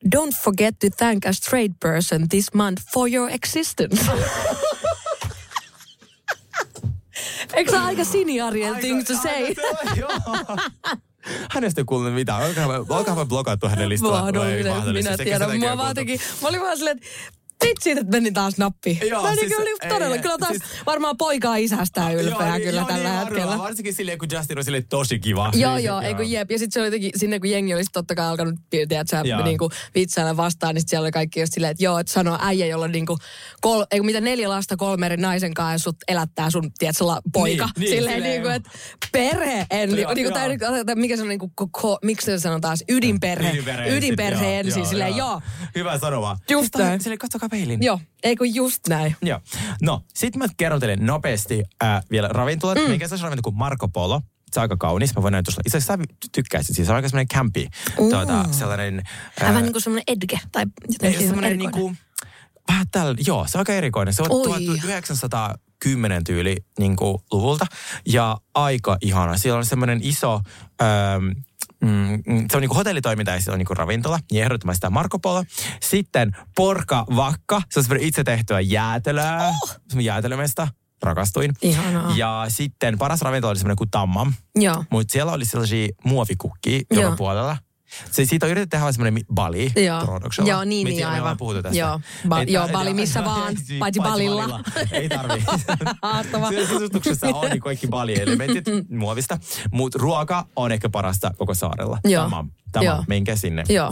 Don't forget to thank a straight person this month for your existence. Eikö se aika siniarjen thing to say? Hänestä ei kuulunut mitään. Olkaa, olkaa blokattu hänen listallaan. Mahdollinen, minä tiedän. Mua vaan teki, mä olin vaan silleen, että vitsi, että meni taas nappi. Joo, mä siis- siis, oli ei, todella, ei, kyllä taas siis- varmaan poikaa isästään ylpeä Joo, kyllä joo, tällä niin hetkellä. varmaan. Varsinkin silleen, kun Justin on silleen tosi kiva. Joo, Niin, joo, ei kun jep. Ja sitten se oli jotenkin, sinne kun jengi olisi totta kai alkanut, tiedätkö, niinku vitsailla vastaan, niin sit siellä oli kaikki just silleen, että joo, että sanoo äijä, jolla on niinku, kol, ei kun mitä neljä lasta kolme eri naisen kanssa ja sut elättää sun, tiedätkö, la, poika. Niin, niin, silleen silleen, niinku, että perhe, en, Joo, niinku, tai, joo. tai, mikä se on niinku, ko, miksi se sanoo taas, ydinperhe. Ydinperhe Ydinperhe ensin, silleen, joo. Hyvä sanoma. Just näin. Silleen, katsokaa peilin. Joo, ei kun just näin. Joo. No, sit mä kerron teille nopeasti äh, vielä ravintolat. Mm. Mikä se ravintola kuin Marco Polo? Se on aika kaunis. Mä voin näyttää sulle. Itse asiassa sä tykkäisit. Siis se on aika semmoinen campi. Mm. Tuota, sellainen... Vähän niin kuin semmoinen edge tai ei, jotenkin semmoinen erikoinen. niinku, vähän tällä, joo, se on aika erikoinen. Se on Oi. 1910 tyyli niinku, luvulta ja aika ihana. Siellä on semmoinen iso, ähm, mm, se on niinku hotellitoiminta ja se on niinku ravintola. Ja ehdottomasti sitä Marco Polo. Sitten Porka Vakka, se on semmoinen itse tehtyä jäätelöä, oh. jäätelömesta. Rakastuin. Ihanaa. Ja sitten paras ravintola oli semmoinen kuin Tammam. Joo. Mutta siellä oli sellaisia muovikukkia joka Joo. puolella. Se, siitä on yritetty tehdä semmoinen Bali Joo. Joo, niin, Me niin, me aivan. ollaan puhuttu tästä. Joo. Ba- Ei joo, Bali missä vaan, Siis paitsi Balilla. Ei tarvi. Mahtavaa. Siellä suosituksessa on niin kaikki Bali-elementit muovista, mutta ruoka on ehkä parasta koko saarella. Joo. Tämä, tämä Joo. menkää sinne. Joo.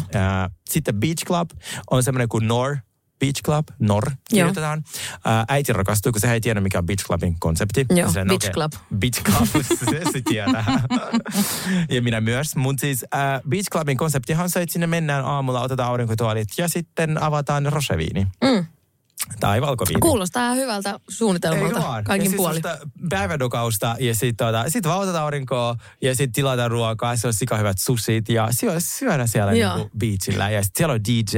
Sitten Beach Club on semmoinen kuin Nor Beach Club, NOR kirjoitetaan. Ää, äiti rakastui, kun se ei tiedä, mikä on Beach Clubin konsepti. Joo, Silleen, Beach okei, Club. Beach Club, se, se tietää. ja minä myös. Mutta siis äh, Beach Clubin konseptihan on se, että sinne mennään aamulla, otetaan aurinkotuolit ja sitten avataan roseviini. Mm. Tai valkoviini. Kuulostaa ihan hyvältä suunnitelmalta vaan? kaikin ja siis puolin. semmoista päivädokausta ja sitten tota, sit vaan otetaan aurinkoa ja sitten tilataan ruokaa. Se on sika hyvät susit ja syö, syödä siellä Joo. niinku beachillä. Ja sitten siellä on DJ,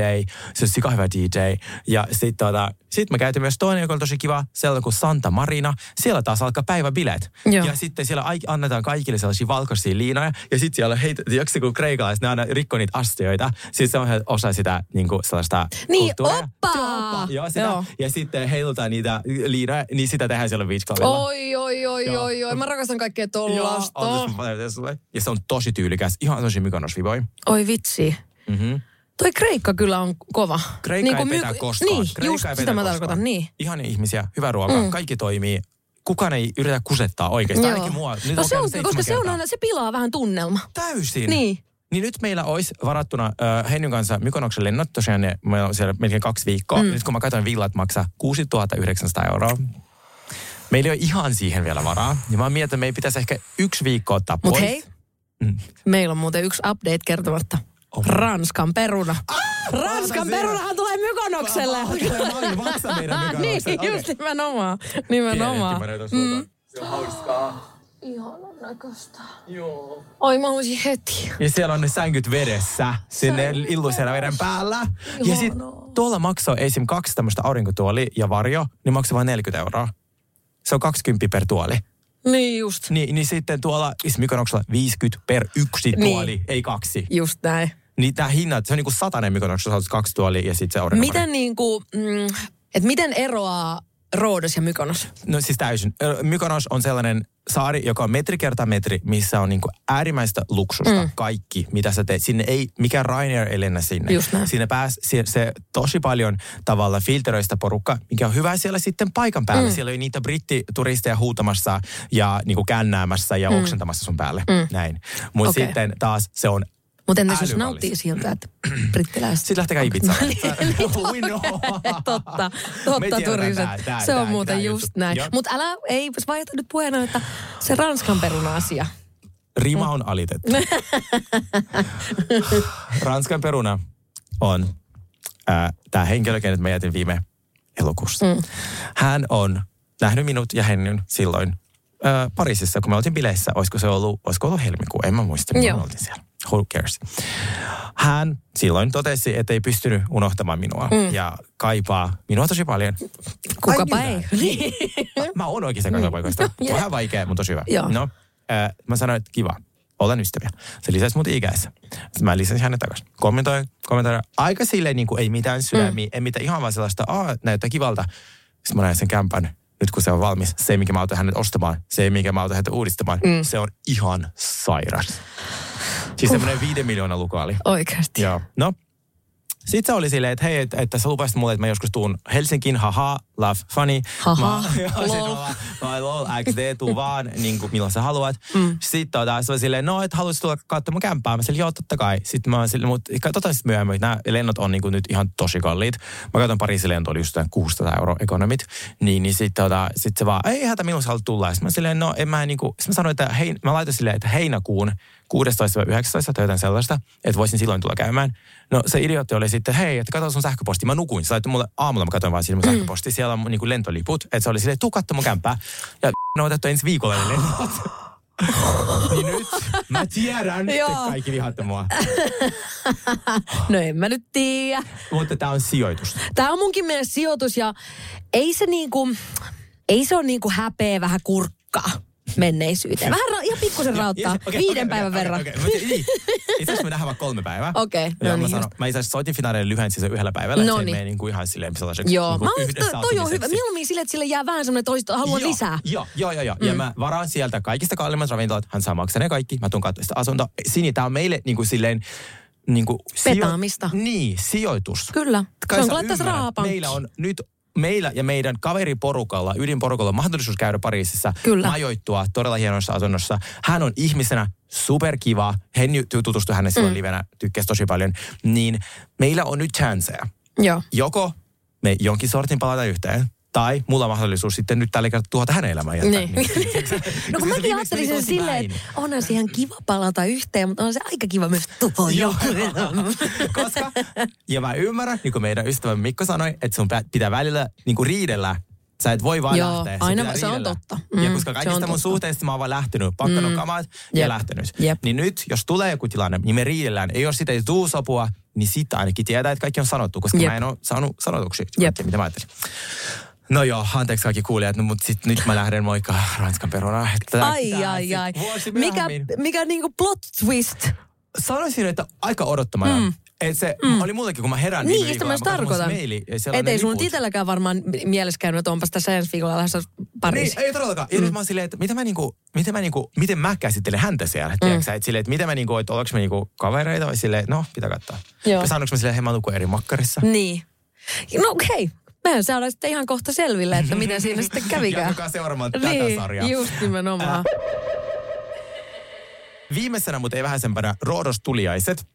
se on sika hyvä DJ. Ja sitten tota, Sitten me käytiin myös toinen, joka oli tosi kiva, sellainen kuin Santa Marina. Siellä taas alkaa päiväbileet. Joo. Ja sitten siellä annetaan kaikille sellaisia valkoisia liinoja. Ja sitten siellä heitä, joksi kun kreikalaiset, ne aina rikkoo niitä astioita. Siis se on osa sitä niin kuin sellaista Niin, kulttuuria. oppaa! Joo, sitä. Joo. Ja sitten heilutaan niitä liinoja, niin sitä tehdään siellä Beach Clubilla. Oi, oi, oi, Joo. oi, oi. Mä rakastan kaikkea Joo, tollasta. Ja se on tosi tyylikäs. Ihan tosi mykonosvivoi. Oi vitsi. Mm-hmm. Toi Kreikka kyllä on kova. Kreikka Niin ei kuin petä myy- koskaan. Niin, Kreikka just ei sitä mä koskaan. tarkoitan, niin. Ihan ihmisiä, hyvä ruoka, Mm. kaikki toimii. Kukaan ei yritä kusettaa oikeasti, Joo. ainakin mua. Nyt no on se on, koska se on aina, se pilaa vähän tunnelma. Täysin. Niin. Niin nyt meillä olisi varattuna äh, Hennyn kanssa Mykonoksen lennot. Tosiaan ne, meillä on siellä melkein kaksi viikkoa. Mm. Nyt kun mä katsoin villat maksaa 6900 euroa. Meillä ei ole ihan siihen vielä varaa. Ja mä mietin, että meidän pitäisi ehkä yksi viikko ottaa Mut pois. hei, Mm. meillä on muuten yksi update kertomatta. Ranskan peruna. Ranskan siellä. perunahan tulee Mykonokselle. Niin. Okei. just nimenomaan. Nimenomaan. Mm. Se on hauskaa. Ihanan näköistä. Joo. Oi mä haluaisin heti. Ja siellä on ne sänkyt vedessä, sinne illuisena veden päällä. Ja sitten tuolla maksaa esim. kaksi tämmöistä aurinkotuoli ja varjo, niin maksaa vain 40 euroa. Se on 20 per tuoli. Niin just. Niin, niin sitten tuolla Mykonoksella 50 per yksi Niin. tuoli, ei kaksi. Just näin. Niin tää hinnat, se on niinku sä otat kaksi tuolia ja sitten se. Miten niinku, mm, että miten eroaa Roodos ja Mykonos? No siis täysin. Mykonos on sellainen saari, joka on metri kertaa metri, missä on niinku äärimmäistä luksusta. Mm. Kaikki, mitä sä teet. Sinne ei, mikä Rainier ei lennä sinne. Just näin. Sinne pääs, se, se tosi paljon tavalla filteröistä porukka, mikä on hyvä siellä sitten paikan päällä. Mm. Siellä oli niitä brittituristeja huutamassa ja niinku kännäämässä ja Mm. oksentamassa sun päälle. Mm. Näin. Mutta okay. sitten taas se on Mutta entäs jos nauttii siltä, että brittiläiset... Sitten lähtekää Ibizaan. Ui no. totta, totta tiedetään Turiset. Se on muuten just näin. Mutta älä, ei vaihdeta nyt puheena, että se Ranskan peruna-asia. Rima on alitettu. Ranskan peruna on äh, tämä henkilö, kenet mä jätin viime elokuussa. Mm. Hän on nähnyt minut ja Hennyn silloin äh, Pariisissa, kun me oltiin bileissä. Olisiko se ollut, olisiko ollut helmikuu? En mä muista, kun oltiin siellä. Who cares? Hän silloin totesi, että ei pystynyt unohtamaan minua Mm. ja kaipaa minua tosi paljon. Kukapa ei. knew that. Mä oon oikein se paikoista. Joo. Vähän vaikea, mutta tosi hyvä. Joo. No, äh, mä sanoin, että kiva. Olen ystäviä. Se lisäsi mut ikäessä. Sitten mä lisäsin hänet takaisin. Kommentoin, kommentoin. Aika silleen niin kuin ei mitään sydämiä, mm. ei mitään ihan vaan sellaista, aa, näyttää kivalta. Sitten mä näin sen kämpän. Nyt kun se on valmis, se mikä mä autan hänet ostamaan, se mikä mä autan hänet uudistamaan, mm. se on ihan sairas. Siis semmoinen viiden miljoonan lukaali. Oikeasti. Joo. No, sitten se oli silleen, että hei, että, että sä lupasit mulle, että mä joskus tuun Helsinkiin, haha, laugh, funny. Haha, Mä, sit lol. mä, mä, lol, XD, tuu vaan, niin kuin, milloin sä haluat. Mm. Sitten tota, se oli silleen, no, että haluaisit tulla katsomaan mun kämppää. Mä silleen, joo, totta kai. Sitten mä silleen, mutta katsotaan sitten myöhemmin, että nämä lennot on niin kuin, nyt ihan tosi kalliit. Mä katson Pariisin lento oli just jotain 600 euro ekonomit. Niin, niin sitten tota, sit se vaan, ei hätä, milloin sä haluat tulla. Sitten mä silleen, no, en mä niin kuin, mä sanoin, että hei, mä laitoin silleen, että heinäkuun 16-19 tai jotain sellaista, että voisin silloin tulla käymään. No se idiootti oli sitten, hei, että katso sun sähköposti. Mä nukuin. Sä mulle aamulla, mä katsoin vaan siinä mun sähköposti. Siellä on niin kuin lentoliput. Että se oli silleen, tuu katso mun kämppää. Ja ne on otettu ensi viikolla ne lennot. niin nyt mä tiedän, Joo. kaikki vihaatte mua. No en mä nyt tiedä. Mutta tää on sijoitus. Tämä on munkin mielestä sijoitus ja ei se niinku, ei se ole niinku häpeä vähän kurkkaa menneisyyteen. Vähän ra- ihan pikkusen rauttaa. Ja- okei, Viiden okei, päivän okei, verran. okei, okei. Niin. Itse asiassa me nähdään vaikka kolme päivää. Okei, no Joo, niin mä, sanon, just. mä itse asiassa soitin finaaleille lyhensin sen yhdellä päivällä. No että se niin. menee niinku ihan silleen sellaiseksi Joo, niinku mä olen, yhdessä toi, on hyvä. Mieluummin sille, että sille jää vähän semmoinen, että haluan Joo, lisää. Joo, joo, joo. joo. Mm. Ja mä varaan sieltä kaikista kalliimmat ravintolat. Hän saa maksaa ne kaikki. Mä tuun katsomaan sitä asuntoa. Sini, tää on meille niin kuin silleen... Niin kuin Petaamista. Niin, sijoitus. Kyllä. Kai se on rahaa pankkiin. Meillä on nyt meillä ja meidän kaveriporukalla, ydinporukalla on mahdollisuus käydä Pariisissa, Kyllä. majoittua todella hienossa asunnossa. Hän on ihmisenä superkiva. Henny tutustui hänen silloin mm. livenä, tykkäsi tosi paljon. Niin meillä on nyt chanceja. Joo. Joko me jonkin sortin palata yhteen, tai mulla on mahdollisuus sitten nyt tällä kertaa tuhota hänen elämään. jättää. Niin. Koska No kun mäkin ajattelin sen silleen, että onhan se ihan kiva palata yhteen, mutta on se aika kiva myös Joo. joku. Koska, ja mä ymmärrän, niin kuin meidän ystävä Mikko sanoi, että sun pitää välillä niin kuin riidellä Sä et voi vaan Joo, lähteä. aina se on riidellä. totta. ja Mm, koska se kaikista on mun totta. suhteista mä oon vaan lähtenyt, pakkanut Mm. kamat ja Jep. lähtenyt. Jep. Niin nyt, jos tulee joku tilanne, niin me riidellään. Ei jos sitä ei tuu sopua, niin sitten ainakin tietää, että kaikki on sanottu, koska Jep. mä en ole saanut sanotuksi Jep. mitä mä ajattelin. No joo, anteeksi kaikki kuulijat, no, mutta sit nyt mä lähden moikka Ranskan peruna. Että tää Ai, ai, ai. vuosi Mikä, mikä niinku plot twist? Sanoisin, että aika odottamana. Mm. Et se mm. oli mullekin, kun mä herään Niin, viime sitä viikolla, mä tarkoitan. Siellä Et ei sun itselläkään varmaan mielessä käynyt, että onpas tässä ensi viikolla lähdössä Pariisiin. Niin, ei todellakaan. Ja Mm. nyt mä oon silleen, että mitä mä niinku, miten mä niinku, miten mä käsittelen häntä siellä, mm. tiedätkö? Että silleen, että miten mä niinku, että ollaanko me niinku kavereita vai silleen, no, pitää katsoa. Joo. Ja sanoinko mä silleen, hei mä eri makkarissa. Niin. No okei. Okay. Mehän saadaan sitten ihan kohta selville, että miten siinä sitten kävikään. Jatkakaa seuraamaan tätä niin, sarjaa. just nimenomaan. Viimeisenä, mutta ei vähäisempänä, Roodos tuliaiset.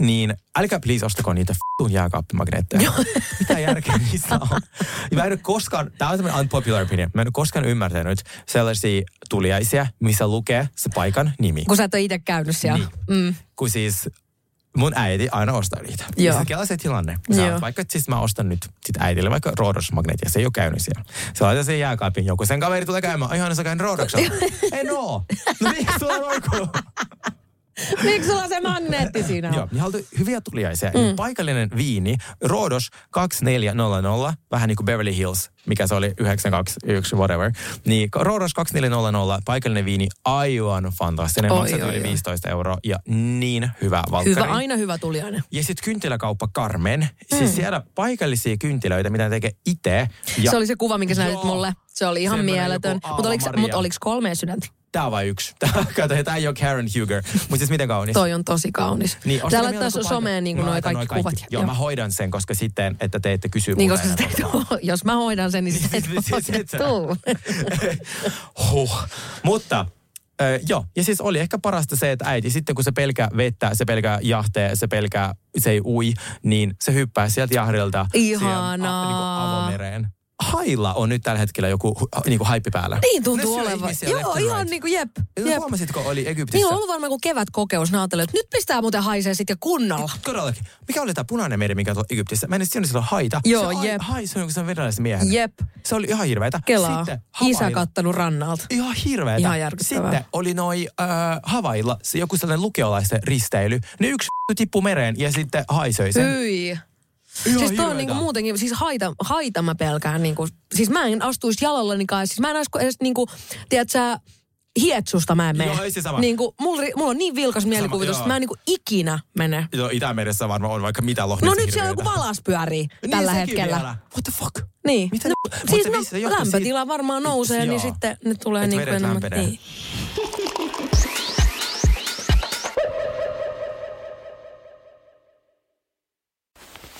Niin älkää please ostako niitä f***un jääkaappimagneetteja. Mitä järkeä niissä on? Ja mä en ole koskaan, tää on tämmöinen unpopular opinion, mä en ole koskaan ymmärtänyt sellaisia tuliaisia, missä lukee se paikan nimi. Kun sä et ole itse käynyt siellä. Niin. Mm. Kun siis mun äiti aina ostaa niitä. Joo. Ja sitten se tilanne. Sä Joo. vaikka siis mä ostan nyt sit äidille vaikka Roodos magneetia, se ei ole käynyt siellä. Se laittaa sen jääkaapin joku. Sen kaveri tulee käymään, ihan sä käynyt Roodoksella. en oo. No miksi sulla on? Miksi sulla on se magneetti siinä on? Joo, niin halutaan hyviä tuliaisia. Mm. Paikallinen viini, Roodos 2400, vähän niin kuin Beverly Hills, mikä se oli 921, whatever. Niin Roodos 2400, paikallinen viini, aivan fantastinen. Oi, Maksat oi, yli oi. 15 euroa ja niin hyvä valkkari. Hyvä, aina hyvä tuliainen. Ja sitten kynttiläkauppa Carmen. Mm. Siis siellä paikallisia kynttilöitä, mitä tekee itse. Se oli se kuva, minkä sä näytit mulle. Se oli ihan Semmoinen mieletön. Mutta oliko, mut oliko kolme sydäntä? Tää on vain yksi. Tää ei ole Karen Huger. Mutta siis miten kaunis. Toi on tosi kaunis. Niin, Tää laittaa mieluummin someen niin noi kaikki, noi kuvat. Joo, mä hoidan sen, koska sitten, että te ette kysy Niin, koska teet, jos mä hoidan sen, niin sä et Siis- siis- sä- tuu. huh. Mutta Öö, joo, ja siis oli ehkä parasta se, että äiti sitten kun se pelkää vettä, se pelkää jahtea, se pelkää, se ei ui, niin se hyppää sieltä jahdilta Ihanaa. siihen, a, niin kuin avomereen. Hailla on nyt tällä hetkellä joku niin kuin haippi päällä. Niin tuntuu olevan. Joo, ihan right. niin kuin jep. Jep. Huomasitko, oli Egyptissä? Niin on ollut varmaan kuin kevätkokeus. Ajattelee, että nyt pistää muuten haisee sitten kunnolla. Todellakin. Mikä oli tämä punainen meri, mikä tuolla Egyptissä? Mä en edes on haita. Joo, se hai- jep. Hai, se on joku sen venäläisen miehen. Jep. Se oli ihan hirveetä. Kelaa. Sitten Isä kattanut rannalta. Ihan hirveetä. Ihan järkyttävää. Sitten oli noi äh, Havailla se joku sellainen lukiolaisten risteily. Ne yksi tippui mereen ja sitten haisoi sen. Hyi. Ihan siis toi on niinku muutenkin, siis haita, haita mä pelkään niinku, siis mä en astuisi jalallani kanssa, siis mä en astu edes niinku, tiedät sä, hietsusta mä en mene. Joo, ei se sama. Niinku, mulla, ri- mulla on niin vilkas mielikuvitus, joo. että mä en niinku ikinä mene. Joo, Itämeressä varmaan on vaikka mitä Loch No nyt siellä joku valas pyörii Niin, tällä hetkellä. Vielä. What the fuck? Niin. Mitä no, siis no, lämpötila siitä- varmaan nousee, Joo. niin sitten ne tulee Et niinku vedet enemmän. lämpenee. Niin.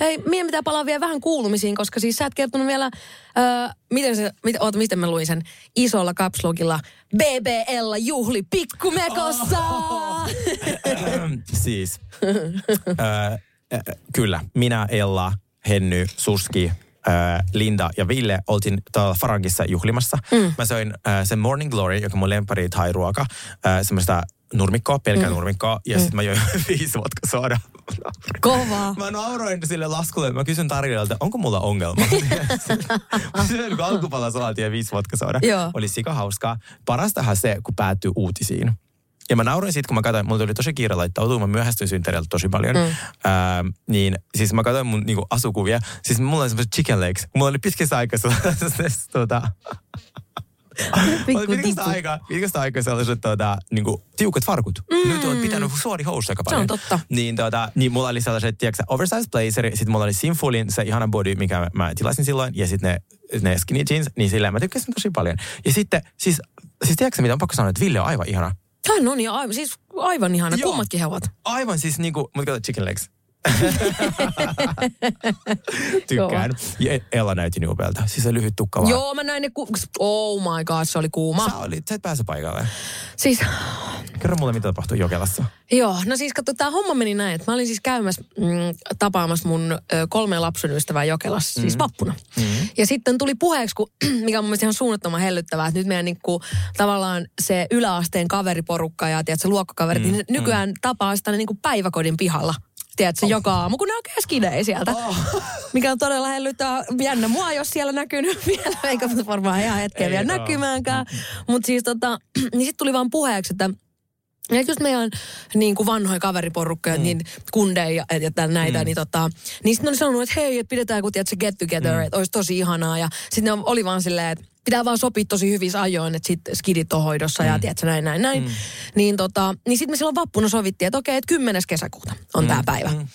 Hei, meidän pitää palaa vielä vähän kuulumisiin, koska siis sä et kertonut vielä, öö, miten se, mit, oota, miten mä luin sen, isolla kapslogilla, BBL juhli pikkumekossa! Oh. siis, äh, kyllä, minä, Ella, Henny, Suski, Linda ja Ville oltiin tuolla Farangissa juhlimassa. Mm. Mä söin äh, sen Morning Glory, joka on mun lempari thai-ruoka, äh, semmoista nurmikkoa, pelkää Mm. nurmikkoa, ja Mm. sitten mä join viisi vodka soda. Kovaa. Mä nauroin sille laskulle, mä kysyn Tarjalta, onko mulla ongelma? mä syön kun alkupala salaatia ja viisi vodka soda. Joo. Oli sika hauskaa. Parastahan se, kun päättyy uutisiin. Ja mä nauroin siitä, kun mä katsoin, mulla tuli tosi kiire laittautua, mä myöhästyin synttäriltä tosi paljon. Mm. Ää, niin siis mä katsoin mun niinku, asukuvia. Siis mulla oli semmoiset chicken legs. Mulla oli pitkästä aikaa tota, pitkästä aikaa, pitkästä aikaa sellaiset tota, niinku, tiukat farkut. Mm. Nyt on pitänyt suori housu aika Se paljon. on totta. Niin, tota, niin mulla oli sellaiset, tiedätkö, oversized blazeri, sitten mulla oli Sinfulin se ihana body, mikä mä, tilasin silloin, ja sitten ne, ne skinny jeans, niin silleen mä tykkäsin tosi paljon. Ja sitten, siis, siis tiedätkö mitä on pakko sanoa, että Ville on aivan ihana. Hän on ja aivan, siis aivan ihana. Joo. Kummatkin he ovat. Aivan siis niinku, mutta kato chicken legs. Tykkään. Ja Ella näytti niin upealta. Siis se lyhyt tukka vaan. Joo, mä näin ne, ku... oh my god, se oli kuuma. Sä, olit, sä et pääse paikalle. Siis, Kerro mulle, mitä tapahtui Jokelassa. joo, no siis katso, tämä homma meni näin, että mä olin siis käymässä mm, tapaamassa mun ö, kolme lapsen ystävää Jokelassa, siis Mm. vappuna. Ja sitten tuli puheeksi, kun, mikä on mun mielestä ihan suunnattoman hellyttävää, että nyt meidän niinku, tavallaan se yläasteen kaveriporukka ja tiedätkö, luokkakaverit, Mm, niin ne nykyään tapaa sitä niinku päiväkodin pihalla. Tiedätkö, Oh. joka aamu, kun ne oikein skidei sieltä. Mikä on todella hellyttää. Jännä mua, jos siellä näkynyt vielä, eikä varmaan ihan hetkeä Ei vielä oo. näkymäänkään. Mutta siis tota, niin sitten tuli vaan puheeksi, että ja just meidän niin kuin vanhoja kaveriporukkoja, mm. niin kundeja ja, ja tän näitä, mm. niin, tota, niin sitten ne oli sanonut, että hei, että pidetään kun tiedät, se get together, mm. että olisi tosi ihanaa. Ja sitten ne oli vaan silleen, että pitää vaan sopia tosi hyvissä ajoin, että sitten skidit on hoidossa mm. ja tiedätkö, näin, näin, näin. Mm. Niin, tota, niin sitten me silloin vappuna sovittiin, että okei, että 10. kesäkuuta on mm. tämä päivä. Mm.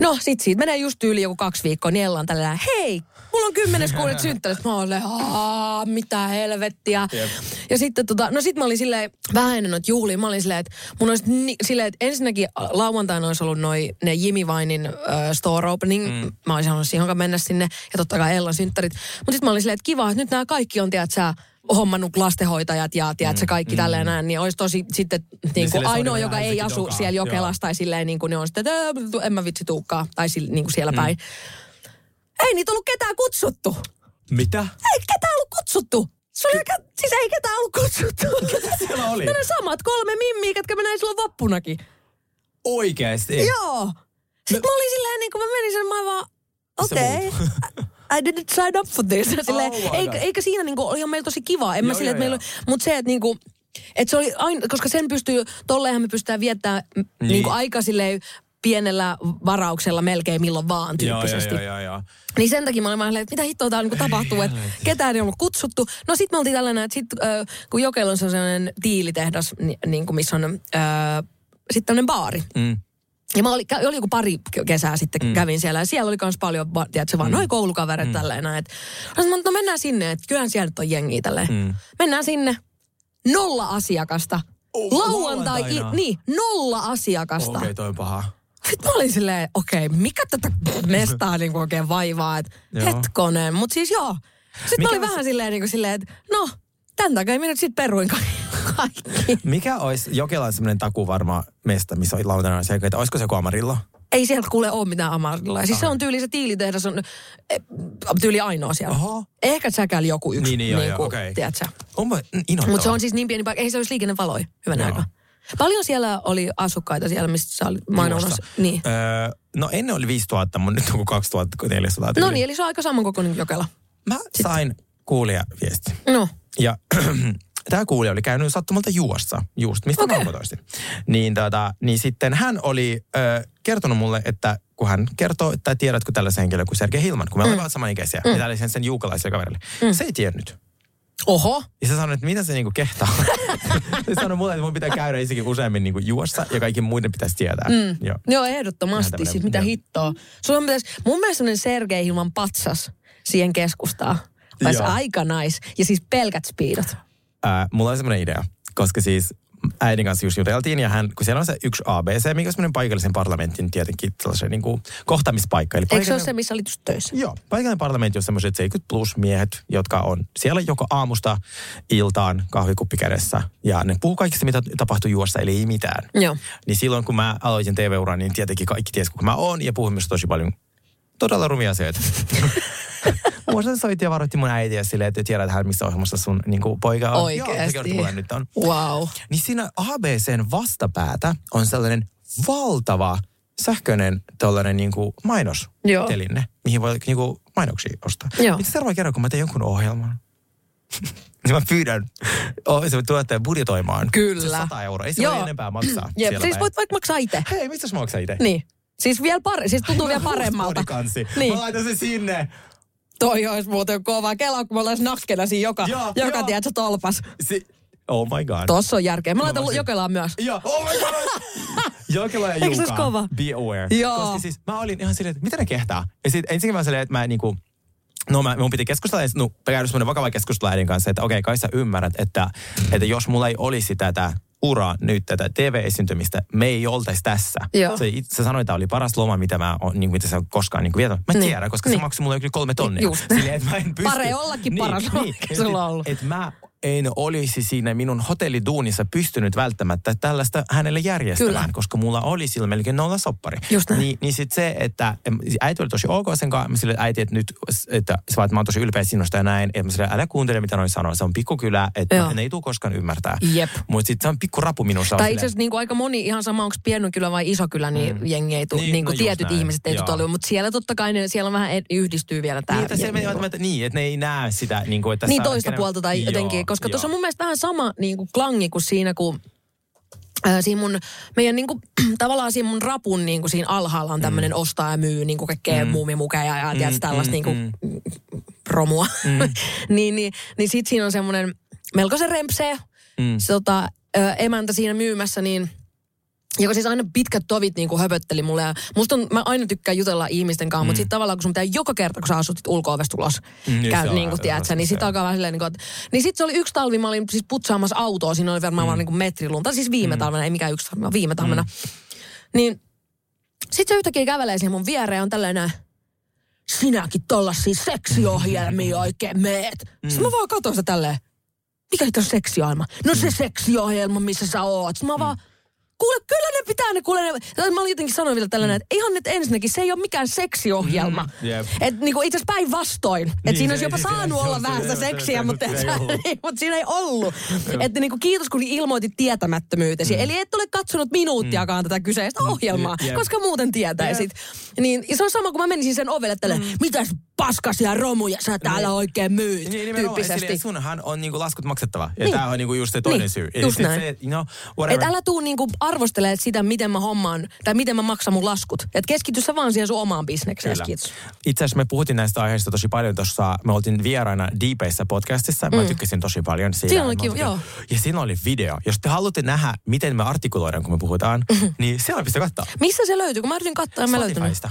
No sit siitä menee just yli joku kaksi viikkoa, niin Ella on tällä hei, mulla on kymmenes kuudet synttärit. Mä olin, aah, mitä helvettiä. Jep. Ja sitten tota, no sit mä olin silleen, vähän ennen noita juhlia, mä olin silleen, että mun olisi ni, silleen, että ensinnäkin lauantaina olisi ollut noi, ne Jimmy Vinein äh, store opening. Mm. Mä olisin halunnut siihen mennä sinne ja totta kai Ellan synttärit. Mutta sitten mä olin silleen, että kiva, että nyt nämä kaikki on, tiedät sä, hommannut lastenhoitajat ja tiedät sä kaikki mm. tälleen näin, niin olisi tosi sitten niin kuin silleen, ainoa, joka ei asu dokaa. siellä Jokelassa tai silleen niin kuin ne on sitten, että "Ää, en mä vitsi tuukkaa, tai sille, niin kuin siellä Mm. päin. Ei niitä ollut ketään kutsuttu. Mitä? Ei ketään ollut kutsuttu. Se oli aika, siis ei ketään ollut kutsuttu. Ketä siellä oli? No ne samat kolme mimmiä, ketkä mä näin silloin vappunakin. Oikeesti? Joo. Sitten mä olin silleen, niin kun mä menin sen, mä vaan, okei. Okay. I didn't sign up for this. Silleen, Oh eikä, eikä siinä niinku, olihan meillä tosi kiva. En mä Joo, että joo, meillä, mutta se, että niinku, että se oli aina, koska sen pystyy, tolleenhan me pystytään viettämään niin. Niin. niinku aika silleen pienellä varauksella melkein milloin vaan Joo, tyyppisesti. joo, joo, joo, joo. Niin sen takia mä olin vaan että mitä hittoa täällä niinku tapahtuu, että ketään ei ollut kutsuttu. No sit me oltiin tällainen, että sit, äh, kun Jokel on sellainen tiilitehdas, ni, niin kuin missä on äh, sitten tämmöinen baari. Mm. Ja mä oli, oli joku pari kesää sitten mm. kävin siellä ja siellä oli myös paljon, tiedätkö, vanhoja mm. koulukavereita mm. tälleen näin. Sanoin, no mennään sinne, että kyllähän siellä nyt on jengiä tälleen. Mm. Mennään sinne. Nolla asiakasta. Oh, Lauantai, i, niin, nolla asiakasta. Okei, okay, toi on paha. Sitten mä olin silleen, okei, okay, mikä tätä mestaa niinku oikein vaivaa, että hetkonen. Mutta siis joo. Sitten Mikä mä olin on vähän silleen, niinku silleen että no, tämän takia minä nyt sitten peruin kaikki. Mikä olisi Jokelan semmoinen taku varma mesta, missä oli lauantaina asiakkaita? Olisiko se joku Amarillo? Ei siellä kuule ole mitään amarilla. Siis se on tyyli, se tiilitehdas on eh, tyyli ainoa siellä. Oho. Ehkä säkäli joku yksi. Niin, niin, joo, joo, niinku, okei. Inhottavaa. Mutta se on siis niin pieni paikka. Ei se olisi liikennevaloja. Hyvän Joo. aikaa. Paljon siellä oli asukkaita siellä, mistä sä olit mainonnassa. Niin. Öö, no ennen oli 5000, mutta nyt on kuin 2400. No niin, eli se on aika samankokoinen Jokela. Mä sain kuulijaviesti. No. Ja tämä kuulija oli käynyt sattumalta juossa, just mistä okay. mä. Niin, tota, niin sitten hän oli ö, kertonut mulle, että kun hän kertoo, että tiedätkö tällaisen henkilön kuin Sergei Hilman, kun me olemme Mm. mm. samanikäisiä, Mm. ja tällaisen sen juukalaiselle kaverille. Mm. Se ei tiennyt. Oho. Ja se sanoi, että mitä se niinku kehtaa. se sanoi mulle, että mun pitää käydä itsekin useammin niinku juossa ja kaikki muiden pitäisi tietää. Mm. Joo. Joo, ehdottomasti. Siis mitä joo. hittoa. Sulla pitäisi, mun mielestä semmoinen Sergei ilman patsas siihen keskustaa. Joo. aika nice. Ja siis pelkät speedot. Ää, mulla on semmoinen idea, koska siis äidin kanssa just juteltiin ja hän, kun siellä on se yksi ABC, mikä on semmoinen paikallisen parlamentin tietenkin tällaisen niin kuin kohtaamispaikka. Eli Eikö se ole se, missä olit töissä? Joo, paikallinen parlamentti on semmoiset 70 plus miehet, jotka on siellä joko aamusta iltaan kahvikuppi kädessä. Ja ne puhuu kaikista, mitä tapahtuu juossa, eli ei mitään. Joo. Niin silloin, kun mä aloitin TV-uran, niin tietenkin kaikki ties, kuka mä oon. Ja puhuin myös tosi paljon todella rumia asioita. Muista soitti ja varoitti mun äitiä silleen, että tiedät hän missä ohjelmassa sun niin kuin, poika on. Joo, kertoi mulle nyt on. Wow. Niin siinä ABCn vastapäätä on sellainen valtava sähköinen tällainen niin kuin mainostelinne, mihin voi niin kuin mainoksia ostaa. Joo. Mitä seuraava kerran, kun mä teen jonkun ohjelman, niin mä pyydän oh, se tuottajan budjetoimaan. Kyllä. Se 100 euroa. Ei se Joo. ole enempää maksaa. Jep, siellä siis päin. voit vaikka maksaa itse. Hei, mistä mä maksan itse? Niin. Siis vielä pare, siis tuntuu vielä paremmalta. Kansi. Niin. Mä laitan se sinne. Toi olisi muuten kova. Kelaa, kun me ollaan nakkena siinä joka, Joo, joka joo. tiedätkö, tolpas. Si- oh my god. Tossa on järkeä. Mä laitan voisin- Jokelaan myös. Joo, oh my god. Jokela ja Eikö kova? Be aware. Joo. Koska siis mä olin ihan silleen, että mitä ne kehtaa? Ja sitten ensin mä silleen, että mä niinku, No mä, mun piti keskustella, ja no, käydä semmoinen vakava keskustelu äidin kanssa, että okei, kai sä ymmärrät, että, että jos mulla ei olisi tätä uraa nyt, tätä TV-esiintymistä, me ei oltaisi tässä. Joo. Se, itse sanoit, että oli paras loma, mitä mä on, niin, mitä sä koskaan niin vietänyt. Mä Niin. tiedän, koska se Niin. maksoi mulle yli kolme tonnia. Just. Silleen, että mä en pysty. Pare ollakin paras loma, mikä sulla on ollut. Että mä en olisi siinä minun hotelliduunissa pystynyt välttämättä tällaista hänelle järjestämään, Kyllä. koska mulla oli sillä melkein nolla soppari. Just näin. Niin, niin sit se, että äiti oli tosi ok sen kanssa, mä sille, äiti, että nyt, että, että mä oon tosi ylpeä sinusta ja näin, että mä sille, älä kuuntele mitä noin sanoo, se on pikkukylä, että ne ei tule koskaan ymmärtää. Jep. Mutta sitten se on pikku rapu minussa. Tai itse asiassa niin aika moni, ihan sama onko pieni kylä vai iso kylä, niin mm. jengi ei tule, Niin, niin, no kuin just tietyt näin. ihmiset ei tule mutta siellä totta kai ne, siellä vähän yhdistyy vielä tämä. Niin, että niin, että ne ei näe sitä. Niin, kuin, että Niin toista puolta tai jotenkin, koska tuossa on mun mielestä vähän sama niin kuin klangi kuin siinä, kun ää, siinä mun, meidän niin kuin, tavallaan siinä mun rapun niin kuin siinä alhaalla on tämmöinen mm. ostaa ja myy niin kuin kaikkea mm. muumimukeja ja mm, tiedätkö, tällaista mm, niin kuin, romua. Mm. niin, niin, niin sit siinä on semmoinen melkoisen rempseä Mm. se, tota, ö, emäntä siinä myymässä, niin joka siis aina pitkät tovit niin kuin höpötteli mulle. Ja musta on, mä aina tykkään jutella ihmisten kanssa, mm. mutta sitten tavallaan kun sun pitää joka kerta, kun sä asut ulko ulos, Mm, mm, niin käy, niin kuin aina tiedät niin sitten alkaa vähän silleen, niin kuin, että, niin sitten se oli yksi talvi, mä olin siis putsaamassa autoa, siinä oli varmaan mm. vaan niin kuin metri lunta, siis viime mm. talvena, ei mikään yksi talvi, viime talvena. Mm. Niin sitten se yhtäkkiä kävelee siihen mun viereen, on tällainen, sinäkin tollasia seksiohjelmia oikein meet. Mm. Sitten mä vaan katsoin sitä tälleen, mikä nyt on seksiohjelma? No se seksiohjelma, missä sä oot. Sitten mä vaan, kuule, kyllä ne pitää ne, kuule ne. Tai Mä olin jotenkin sanoin vielä tällainen, että ihan nyt ensinnäkin, se ei ole mikään seksiohjelma. Mm, jep. Että niinku itse asiassa päinvastoin. Että Niin, siinä olisi jopa saanut olla vähän sitä se- seksiä, se- mutta, siinä ei ollut. Että niinku kiitos kun ilmoitit tietämättömyytesi. Mm. Eli et ole katsonut minuuttiakaan tätä kyseistä ohjelmaa, koska muuten tietäisit. Niin se on sama, kun mä menisin sen ovelle tälle, mitäs paskasia romuja sä täällä oikein myyt, Mm. Niin, tyyppisesti. silleen, sunhan on niinku laskut maksettava. Ja Niin. tämä on niinku just se toinen Niin, syy. just näin. Se. Et älä tuu niinku arvostelemaan sitä, miten mä hommaan, tai miten mä maksan mun laskut. Et keskity sä vaan siihen sun omaan bisnekseen. Kiitos. Itse asiassa me puhuttiin näistä aiheista tosi paljon tuossa, me oltiin vieraina Deepeissä podcastissa, mä Mm. tykkäsin tosi paljon siitä. Siinä oli kiva, joo. Ja siinä oli video. Jos te haluatte nähdä, miten me artikuloidaan, kun me puhutaan, niin siellä pistä katsoa. Missä se löytyy? Kun mä yritin katsoa, en mä löytänyt. Spotifysta.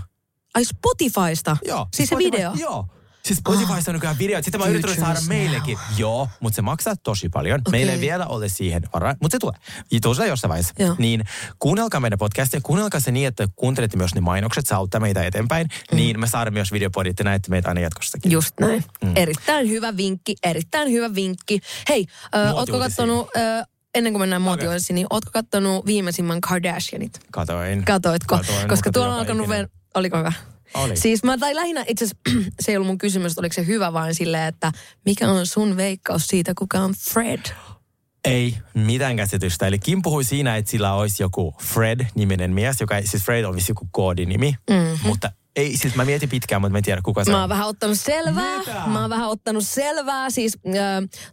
Ai Spotifysta? Joo. Siis se Spotify- video? Joo. Siis Spotifysta on nykyään videot. Sitten mä yritin saada meillekin. Joo, mutta se maksaa tosi paljon. Okei. Meillä ei vielä ole siihen varaa, mutta se tulee. Ja tulee jossain vaiheessa. Joo. Niin kuunnelkaa meidän podcastia. Kuunnelkaa se niin, että kuuntelette myös ne mainokset. Se auttaa meitä eteenpäin. Mm. Niin me saadaan myös videopodit ja näette meitä aina jatkossakin. Just näin. Mm. Erittäin hyvä vinkki, erittäin hyvä vinkki. Hei, ö, ootko kattonut, ö, ennen kuin mennään muotiuutisiin, niin ootko kattonut viimeisimmän Kardashianit? Katoin. Katoitko? Katoin, Koska tuolla on alkanut... Ver- Oliko hyvä? Oli. Siis mä, tai lähinnä itse se ei ollut mun kysymys, että oliko se hyvä, vaan silleen, että mikä on sun veikkaus siitä, kuka on Fred? Ei mitään käsitystä. Eli Kim puhui siinä, että sillä olisi joku Fred-niminen mies, joka siis Fred on vissi joku koodinimi. Mhm. Mutta ei, siis mä mietin pitkään, mutta mä en tiedä kuka se Mä on. oon vähän ottanut selvää. Mitä? Mä oon vähän ottanut selvää. Siis äh,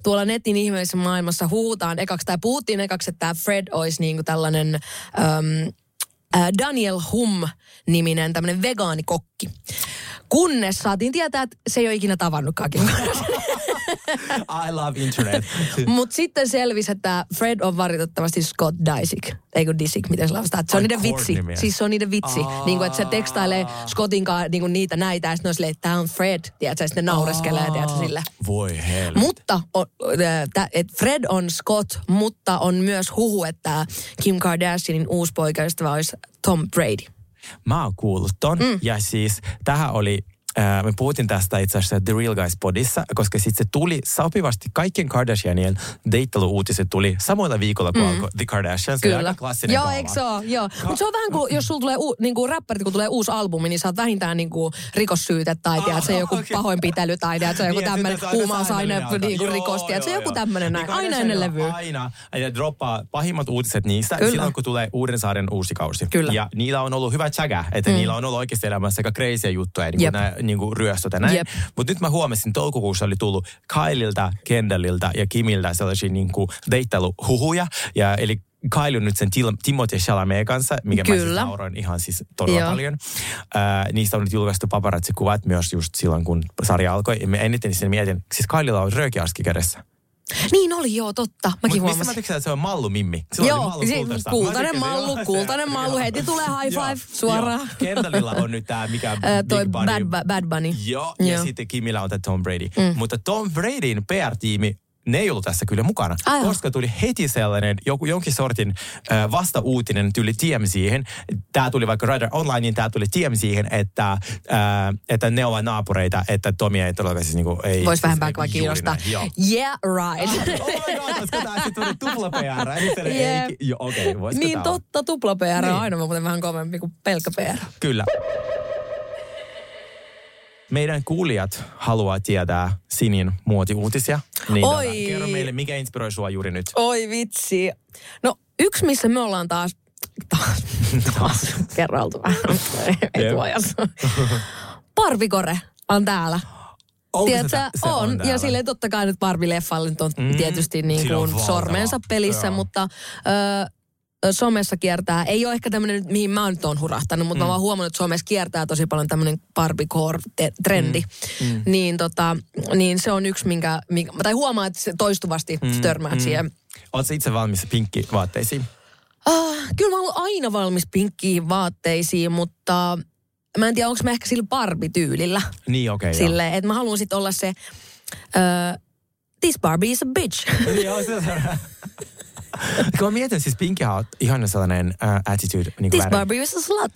tuolla netin ihmeellisessä maailmassa huutaan ekaksi, tai puhuttiin ekaksi, että tämä Fred olisi niinku tällainen ähm, äh, Daniel Hum-niminen tämmöinen vegaanikokki. Kunnes saatiin tietää, että se ei ole ikinä tavannutkaan. I love internet. Mutta sitten selvisi, että Fred on valitettavasti Scott Disick. Ei kun Disick, miten se lausutaan. Se on Ai, niiden vitsi. Siis se on niiden vitsi. Niin kuin, että se tekstailee Scottin kanssa niin kuin niitä näitä. Ja sitten on silleen, että tää on Fred. Tiedätkö, ja sitten ne naureskelee, tiedätkö, sille. Voi helvetti. Mutta on, tä- et Fred on Scott, mutta on myös huhu, että Kim Kardashianin uusi poikaystävä olisi Tom Brady. Mä oon kuullut ton. Mm. Ja siis tähän oli me puhuttiin tästä itse asiassa The Real Guys podissa, koska sitten se tuli sopivasti, kaikkien Kardashianien deittelu-uutiset tuli samoilla viikolla kuin Mm. alkoi The Kardashians. Kyllä. aika klassinen Joo, eikö se ole? Joo. Mutta se on vähän kuin, jos sulla tulee, u, niin kuin räppärit, kun tulee uusi albumi, niin saat vähintään niin kuin rikossyyte tai Ah, tiedät, se joku okei. pahoinpitely tai tiedät, se joku Niin, tämmöinen huumausaine niin kuin alkaa. rikos, Joo, tiedät, se joo, joku joo. tämmöinen näin. Aina ennen levyä. Aina. Ja droppaa pahimmat uutiset niistä Kyllä. silloin, kun tulee uuden saaren uusi kausi. Kyllä. Ja niillä on ollut hyvä chaga, että Mm. niillä on ollut oikeasti elämässä aika crazyä juttuja, niin nämä, niin kuin ryöstöt ja näin. Jep. Mutta nyt mä huomasin, toukokuussa oli tullut Kylilta, Kendallilta ja Kimiltä sellaisia niin kuin deittailuhuhuja. Ja, eli on nyt sen Til- Timothy Chalamet kanssa, mikä mä siis Kyllä. nauroin ihan siis todella Joo. paljon. Ää, niistä on nyt julkaistu paparazzi-kuvat myös just silloin, kun sarja alkoi. Ja mä eniten sen mietin, siis Kylella on röökiaski kädessä. Niin oli, joo, totta. Mäkin Mut mistä mä huomasin. tykkäsin, että se on mallu mimmi? Sillä Joo, oli mallu si- kultaista. Mä kultainen mallu, se- kultainen mallu, heti tulee high Joo, five suoraan. joo. Kendallilla on nyt tää, mikä Big toi Bunny. Bad, Bad, Bad Bunny. Joo, ja Joo. sitten Kimillä on tämä Tom Brady. Mm. Mutta Tom Bradyn PR-tiimi ne ei ollut tässä kyllä mukana, Aivan. koska tuli heti sellainen joku, jonkin sortin äh, vasta-uutinen tuli TMZihin. Tämä tuli vaikka Rider Online, niin tämä tuli TMZihin, että, äh, että ne ovat naapureita, että Tomi ei todellakaan siis niinku, ei... Voisi siis, kuin juuri kiinnostaa. Yeah, right. Oh my god, koska tämä sitten tuli tupla PR. Eli Jep. ei, jo, okei, okay, Niin olla? totta, tupla PR Niin. on aina muuten vähän kovempi kuin pelkkä PR. Kyllä. Meidän kuulijat haluaa tietää Sinin muotiuutisia. Niin Oi. tota, kerro meille, mikä inspiroi sua juuri nyt. Oi vitsi. No yksi, missä me ollaan taas, taas, taas kerraltu vähän etuajassa. Parvikore on täällä. Onko Tiedätkö, on. on ja silleen totta kai nyt Barbie-leffalle on Mm, tietysti niin kuin sormensa pelissä, Joo. mutta ö, somessa kiertää, ei ole ehkä tämmöinen, mihin mä nyt oon hurahtanut, mutta mm. mä oon vaan huomannut, että somessa kiertää tosi paljon tämmöinen Barbie-core-trendi. Mm. Mm. Niin, tota, niin se on yksi, minkä, minkä, tai huomaa, että se toistuvasti mm. törmäät mm. siihen. Oletko itse valmis pinkkivaatteisiin? Ah, kyllä mä oon aina valmis pinkkiin vaatteisiin, mutta mä en tiedä, onko mä ehkä sillä Barbie-tyylillä. Niin, okei. Okay, Silleen, että mä haluan sitten olla se, uh, this Barbie is a bitch. Joo, se Kun mä mietin, siis pinkkihän on ihan sellainen uh, attitude. Niin this Barbie is a slut.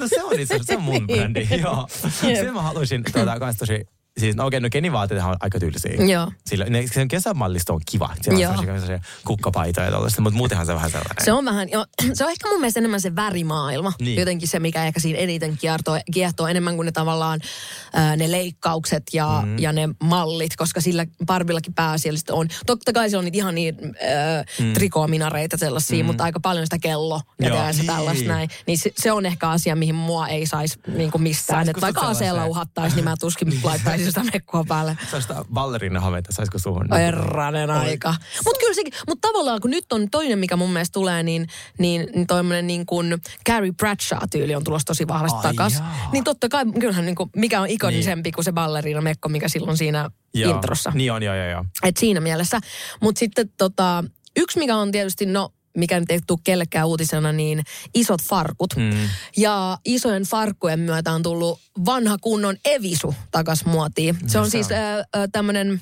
No se on itse se on mun brändi, joo. Jep. Sen mä haluaisin tuota, kans tosi, siis no okei, no Kenin vaatteethan on aika tyylisiä. Joo. Sillä, ne, sen kesämallista on kiva. Siellä Joo. on sellaisia, kukkapaitoja ja tollaista, mutta muutenhan se on vähän sellainen. Se on vähän, jo, se on ehkä mun mielestä enemmän se värimaailma. Niin. Jotenkin se, mikä ehkä siinä eniten kiehtoo, kiehtoo enemmän kuin ne tavallaan ää, ne leikkaukset ja, Mm. ja ne mallit, koska sillä Barbillakin pääasiallisesti on. Totta kai siellä on niitä ihan niin ää, Mm. trikoominareita sellaisia, Mm. mm. mutta aika paljon sitä kello ja Joo, se niin. tällaista näin. Niin se, se, on ehkä asia, mihin mua ei saisi niin mistään. Saisiko Että vaikka aseella uhattaisi, niin mä tuskin laittaisin sitä mekkua päälle. Se on sitä ballerinahameita, saisiko suhun? Herranen aika. Mutta kyllä sekin, mutta tavallaan kun nyt on toinen, mikä mun mielestä tulee, niin, niin, niin toinen niin kuin Carrie Bradshaw-tyyli on tulossa tosi vahvasti takas. jaa. Niin totta kai, kyllähän niin kuin, mikä on ikonisempi kuin se ballerina mekko, mikä silloin siinä Joo. introssa. Niin on, joo, joo, joo. Et siinä mielessä. Mutta sitten tota, yksi, mikä on tietysti, no mikä nyt ei tule kellekään uutisena, niin isot farkut. Mm. Ja isojen farkkujen myötä on tullut vanha kunnon Evisu takas muotiin. Se on siis äh, tämmöinen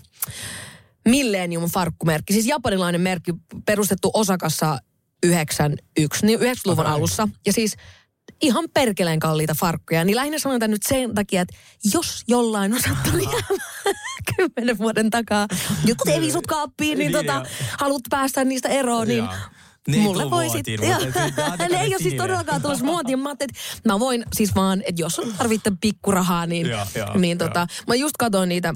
Millennium-farkkumerkki. Siis japanilainen merkki perustettu Osakassa 91, niin 90-luvun Aivan. alussa. Ja siis ihan perkeleen kalliita farkkuja. Niin lähinnä sanon tämän nyt sen takia, että jos jollain on sattunut kymmenen vuoden takaa jotkut evisut kaappiin, niin, Niin, tota, haluat päästä niistä eroon, niin. Ne ei mulle voi muotiin, mutta Ne ei ole siis todellakaan tulossa muotiin. Mä että mä voin siis vaan, että jos on tarvitte pikkurahaa, niin, Joo, joo, niin joo. tota, mä just katsoin niitä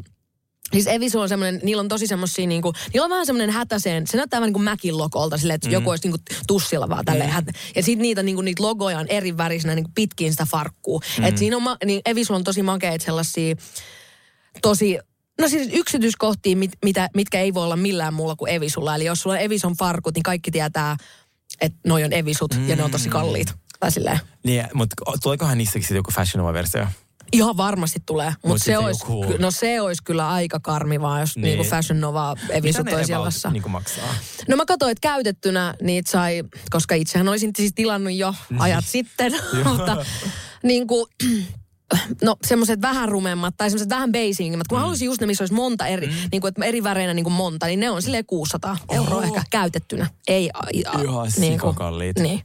Siis Evisu on semmoinen, niillä on tosi semmosia niinku, niillä on vähän semmoinen hätäseen, se näyttää vähän niin kuin Mäkin logolta silleen, että Mm. joku olisi niinku tussilla vaan tälleen. Mm. Ja sitten niitä, niinku, niitä logoja on eri värisinä niinku pitkin sitä farkkuu. Mm. Et siinä on, niin Evisulla on tosi makeita sellaisia, tosi, no siis yksityiskohtia, mit, mitä, mitkä ei voi olla millään muulla kuin Evisulla. Eli jos sulla on Evison farkut, niin kaikki tietää, että noi on Evisut mm. ja ne on tosi kalliit. Tai silleen. Niin, mutta tuleekohan niissäkin joku Fashion Nova-versio? Ihan varmasti tulee, mutta Mut se, olisi, ky- no se olisi kyllä aika karmivaa, jos Niin. niin. niinku Fashion Nova Evisu Mitä ne toisi jalassa. niinku maksaa? No mä katsoin, että käytettynä niitä sai, koska itsehän olisin siis tilannut jo ajat sitten, mutta niin kuin, no semmoiset vähän rumemmat tai semmoiset vähän basingimmat, kun mm. haluaisin just ne, missä olisi monta eri, mm. niin kuin, että eri väreinä niin kuin monta, niin ne on silleen 600 euroa Oho. ehkä käytettynä. Ei, a, a, Ihan niin kuin, sikakalliit. Niin.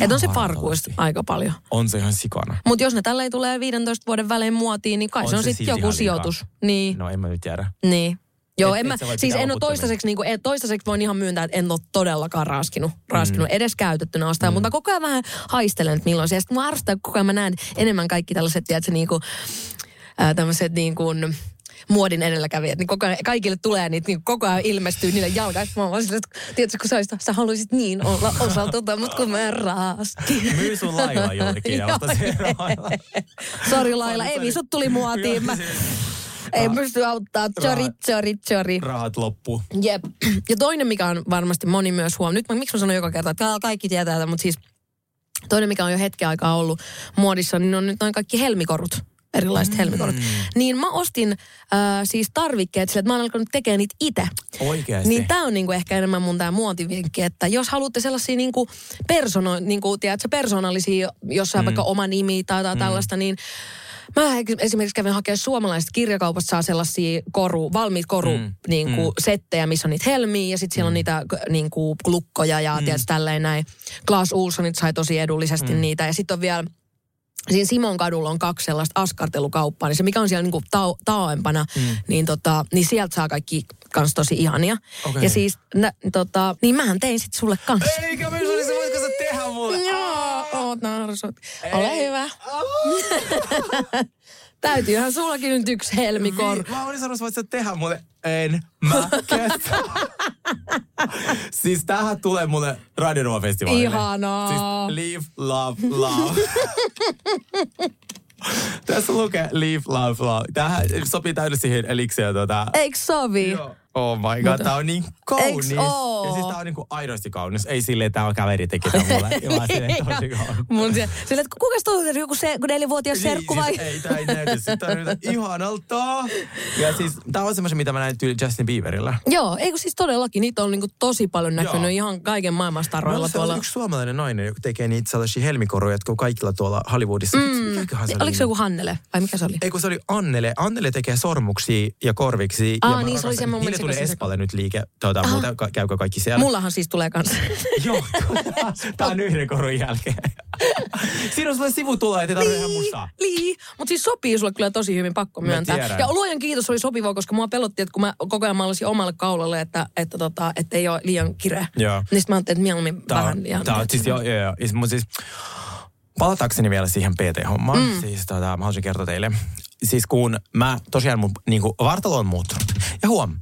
Että on se parkuista aika paljon. On se ihan sikana. Mutta jos ne tälleen tulee 15 vuoden välein muotiin, niin kai On se on sitten joku sijoitus. Niin, No en mä nyt tiedä. niin. Joo, Et- en mä, siis en ole toistaiseksi, niin kuin, toistaiseksi voin ihan myöntää, että en ole todellakaan raaskinut, raaskinut Mm. edes käytettynä ostaa, mutta koko ajan vähän haistelen, että milloin se. Ja sitten mä arvostan, koko ajan mä näen enemmän kaikki tällaiset, tiedätkö, niin kuin, ää, tämmöiset niin kuin, muodin edelläkävijät, niin koko ajan, kaikille tulee niitä, niin koko ajan ilmestyy niille jalkaan. Mä oon silleen, että tiedätkö, kun sä, sä haluaisit niin olla osa tota, mutta kun mä raaskin. Myy sun lailla jollekin ja osta sen. Sori Laila, ei, sut tuli muotiin. Mä, ei pysty auttaa. Sorry, sorry, sorry. Rahat loppu. Jep. Ja toinen, mikä on varmasti moni myös huom... Nyt mä, miksi mä sanon joka kerta, että kaikki tietää tätä, mutta siis toinen, mikä on jo hetken aikaa ollut muodissa, niin on nyt noin kaikki helmikorut erilaiset helmikorut. Niin mä ostin äh, siis tarvikkeet sille, että mä oon alkanut tekemään niitä itse. Oikeasti. Niin tää on niinku ehkä enemmän mun tää muotivinkki, että jos haluatte sellaisia niinku persono, niinku, tiedätkö, persoonallisia, jossain Mm. mm. vaikka oma nimi tai jotain mm. tällaista, niin Mä esimerkiksi kävin hakemaan suomalaisesta kirjakaupasta saa sellaisia koru, valmiit koru Mm. mm. niin kuin, Mm. mm. settejä, missä on niitä helmiä ja sitten siellä on niitä k- niin kuin, lukkoja ja Mm. mm. tiedätkö, tälleen näin. Klaas Ulssonit sai tosi edullisesti Mm. mm. niitä ja sitten on vielä Siinä Simon kadulla on kaksi sellaista askartelukauppaa, niin se mikä on siellä niinku tau, taoempana, Mm. mm. niin, tota, niin sieltä saa kaikki kans tosi ihania. Okei. Ja siis, nä, tota, niin mähän tein sit sulle kans. Eikä narsut. Ole hyvä. Täytyyhän sullakin nyt yksi helmikoru. Mä olin sanonut, voit sä tehdä mulle. En mä kestä. siis tähän tulee mulle Radionova-festivaalille. Ihanaa. Siis Leave, Love, Love. Tässä lukee Leave, Love, Love. Tähän sopii täysin siihen elikseen tota... Eikö sovi? Oh my god, Mutta- tää on niin kaunis. Oo? Ja siis tää on niinku aidosti kaunis. Ei silleen, tää kaveri teki tän mulle. vaan silleen tosi kaunis. Mun se, sille, että kuka toi on joku se, neljävuotias serkku vai? Niin, siis ei, tää ei näytä sitä nyt ihanalta. Ja siis tää on semmoisen, mitä mä näin tyyli Justin Bieberillä. Joo, eikö siis todellakin, niitä on niinku tosi paljon näkynyt Joo. ihan kaiken maailman staroilla Meillä on tuolla. yksi suomalainen nainen, joka tekee niitä sellaisia helmikoruja, jotka on kaikilla tuolla Hollywoodissa. Mm. Mikäköhän se oli? Oliko se joku Hannele vai mikä se oli? Ei kun se oli Annele. Annele tekee sormuksia ja korviksi. Aa, ja niin, se oli tuli se- Espalle nyt liike. Tuota, Aha. muuta, ka- käykö kaikki siellä? Mullahan siis tulee kanssa. Joo, tää on yhden korun jälkeen. Siinä on sellainen sivutulo, että ei tarvitse ihan mustaa. Lii. Mutta siis sopii sulle kyllä tosi hyvin, pakko myöntää. Ja luojan kiitos oli sopiva, koska mua pelotti, että kun mä koko ajan maalasin omalle kaulalle, että, että, tota, että ei ole liian kireä. Joo. Niin sit mä ajattelin, että mieluummin Tää vähän liian. tää siis, joo, joo, joo. Siis, mut siis, palatakseni vielä siihen PT-hommaan, mm. Siis tota, mä haluaisin kertoa teille. Siis kun mä tosiaan mun niinku, vartalo on muuttunut. Ja huom,